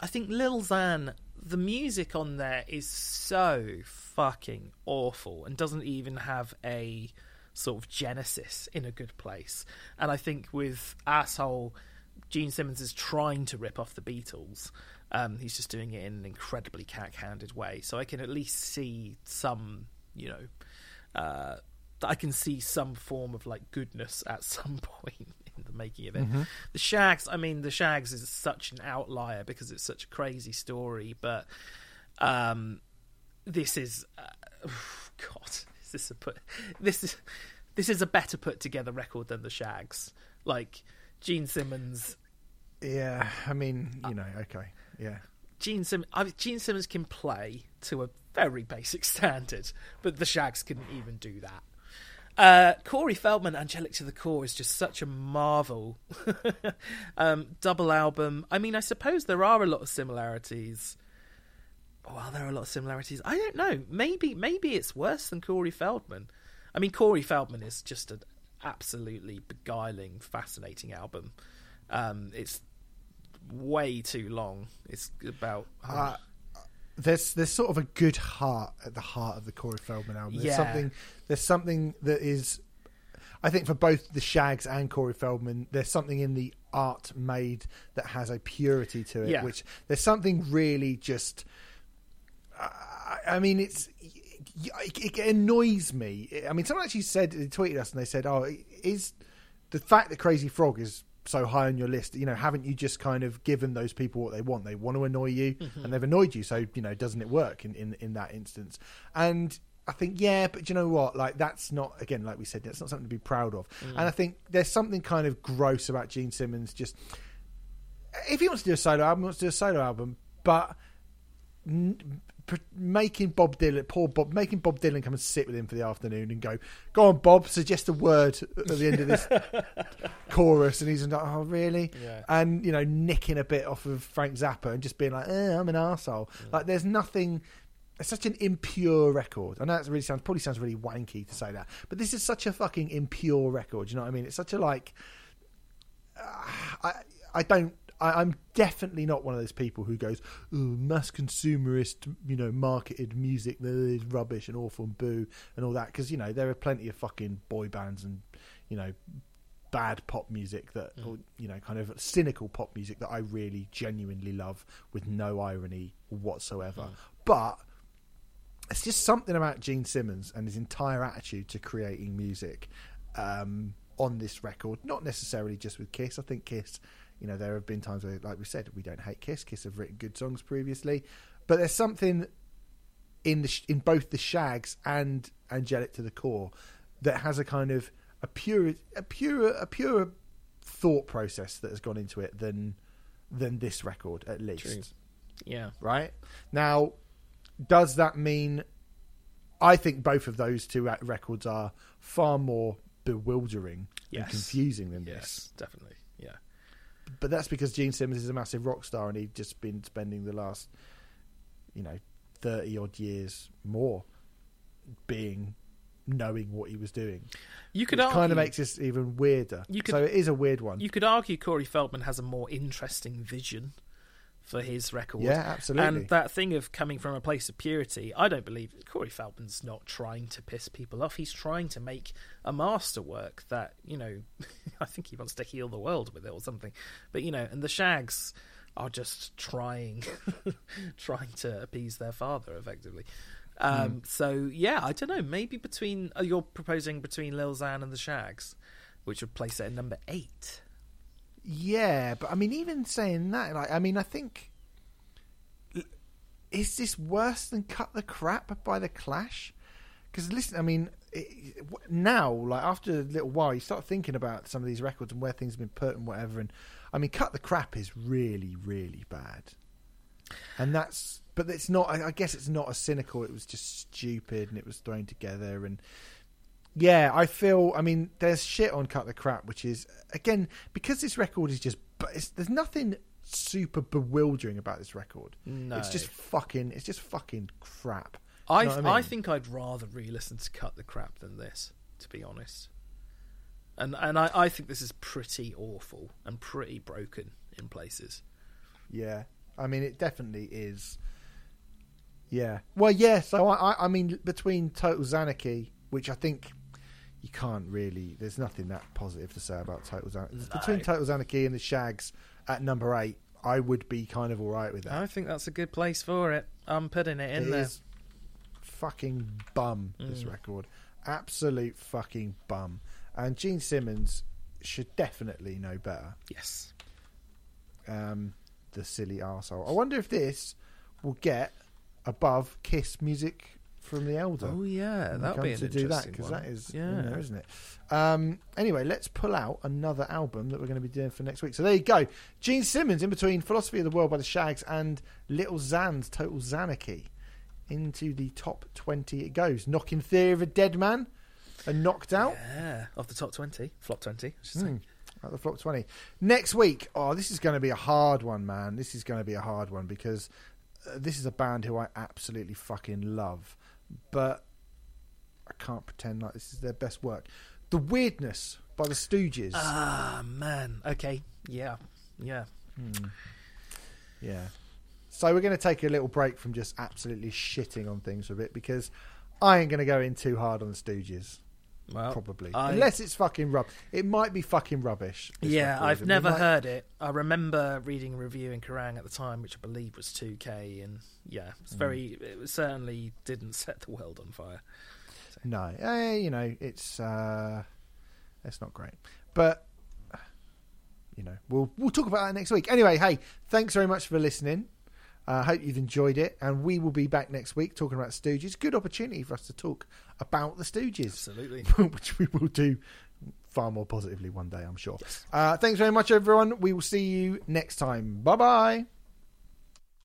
I think Lil Xan, the music on there is so fucking awful and doesn't even have a sort of genesis in a good place. And I think with Asshole, Gene Simmons is trying to rip off the Beatles. Um, he's just doing it in an incredibly cack-handed way. So I can at least see some, you know, uh, I can see some form of like goodness at some point in the making of it. The Shaggs, I mean, the Shaggs is such an outlier because it's such a crazy story, but um, this is, uh, God, is this a put? This is this is a better put together record than the Shaggs. Like Gene Simmons Yeah, I mean, you know, okay, yeah. Gene, Sim- I mean, Gene Simmons can play to a very basic standard, but the Shaggs couldn't even do that. Uh, Corey Feldman, Angelic to the Core, is just such a marvel. um, double album. I mean, I suppose there are a lot of similarities. Well, oh, there are a lot of similarities? I don't know. Maybe, maybe it's worse than Corey Feldman. I mean, Corey Feldman is just an absolutely beguiling, fascinating album. Um, it's way too long. It's about Uh, there's there's sort of a good heart at the heart of the Corey Feldman album. There's Yeah. something there's something that is I think for both the Shaggs and Corey Feldman, there's something in the art made that has a purity to it, Yeah. which there's something really just I, I mean it's it, it annoys me. I mean someone actually said they tweeted us and they said, "Oh, is the fact that Crazy Frog is so high on your list, you know, haven't you just kind of given those people what they want? They want to annoy you, mm-hmm. and they've annoyed you. So you know, doesn't it work in in, in that instance? And I think yeah, but you know what? Like that's not again, like we said, that's not something to be proud of. Mm. And I think there's something kind of gross about Gene Simmons. Just if he wants to do a solo album, he wants to do a solo album, but n- making Bob Dylan, poor Bob, making Bob Dylan come and sit with him for the afternoon and go, "Go on, Bob, suggest a word at the end of this chorus," and he's like, "Oh, really?" Yeah. And you know, nicking a bit off of Frank Zappa and just being like, eh, "I'm an arsehole. Like, there's nothing. It's such an impure record. I know that really sounds probably sounds really wanky to say that, but this is such a fucking impure record. You know what I mean? It's such a like. I I don't. I, I'm definitely not one of those people who goes, oh, mass consumerist, you know, marketed music that is rubbish and awful and boo and all that. Because you know there are plenty of fucking boy bands and you know bad pop music that, or, you know, kind of cynical pop music that I really genuinely love with no irony whatsoever. But it's just something about Gene Simmons and his entire attitude to creating music um, on this record. Not necessarily just with Kiss. I think Kiss, you know, there have been times where, like we said, we don't hate Kiss. Kiss have written good songs previously, but there's something in the sh- in both the Shaggs and Angelic to the Core that has a kind of a pure a pure a pure thought process that has gone into it than than this record at least True. Yeah. right? Now, does that mean? I think both of those two records are far more bewildering and confusing than this. Definitely. But that's because Gene Simmons is a massive rock star, and he'd just been spending the last, you know, thirty odd years more being knowing what he was doing. You could argue, kind of makes this even weirder. You could- so it is a weird one. you could argue Corey Feldman has a more interesting vision for his record. Yeah, absolutely. And that thing of coming from a place of purity, I don't believe Corey Feldman's not trying to piss people off. He's trying to make a masterwork that, you know, I think he wants to heal the world with it or something. But, you know, and the Shaggs are just trying trying to appease their father effectively. Um, Hmm. So yeah, I don't know. Maybe between uh, you're proposing between Lil Xan and the Shags, which would place it at number eight. Yeah, but I mean, even saying that, like, I mean, I think is this worse than "Cut the Crap" by the Clash? Because listen, I mean, it, now, like after a little while, you start thinking about some of these records and where things have been put and whatever. And I mean, "Cut the Crap" is really, really bad, and that's. But it's not. I I guess it's not as cynical. It was just stupid, and it was thrown together, and yeah, I feel. I mean, there's shit on "Cut the Crap," which is again because this record is just. But it's, there's nothing super bewildering about this record. No. it's just fucking. It's just fucking crap. I you know I, think I'd rather re-listen to Cut the Crap than this, to be honest. And and I, I think this is pretty awful and pretty broken in places. Yeah, I mean, it definitely is. Yeah. Well, yeah. So I, I, I mean, between Total Xanarchy, which I think you can't really. There's nothing that positive to say about Total Xanarchy. Between Total Xanarchy and the Shags at number eight, I would be kind of all right with that. I think that's a good place for it. I'm putting it in It there. fucking bum. This record, absolute fucking bum. And Gene Simmons should definitely know better. Yes. Um, the silly arsehole. I wonder if this will get above Kiss music from the Elder. Oh yeah, when we that'll come be an to do that because that is yeah, in there, isn't it? Um, anyway, let's pull out another album that we're going to be doing for next week. So there you go, Gene Simmons in between "Philosophy of the World" by the Shaggs and Little Xan's "Total Xanarchy." Into the top twenty it goes, knocking "Theory of a Dead Man" and knocked out. Yeah, of the top twenty, flop twenty. I should say. Hmm. At the flop 20. Next week, oh, this is going to be a hard one, man. This is going to be a hard one because uh, this is a band who I absolutely fucking love. But I can't pretend like this is their best work. The Weirdness by the Stooges. Ah man. Okay. Yeah. Yeah. yeah. So we're going to take a little break from just absolutely shitting on things for a bit because I ain't going to go in too hard on the Stooges. Well, Probably. I- Unless it's fucking rub. It might be fucking rubbish. this Yeah, record. I've We never might- heard it. I remember reading a review in Kerrang at the time, which I believe was 2K, and yeah, it's very. It certainly didn't set the world on fire. No, eh, you know, it's uh, it's not great, but you know, we'll we'll talk about that next week. Anyway, hey, thanks very much for listening. I uh, hope you've enjoyed it, and we will be back next week talking about Stooges. Good opportunity for us to talk about the Stooges, Absolutely. which we will do far more positively one day, I'm sure. Uh, thanks very much, everyone. We will see you next time. Bye bye.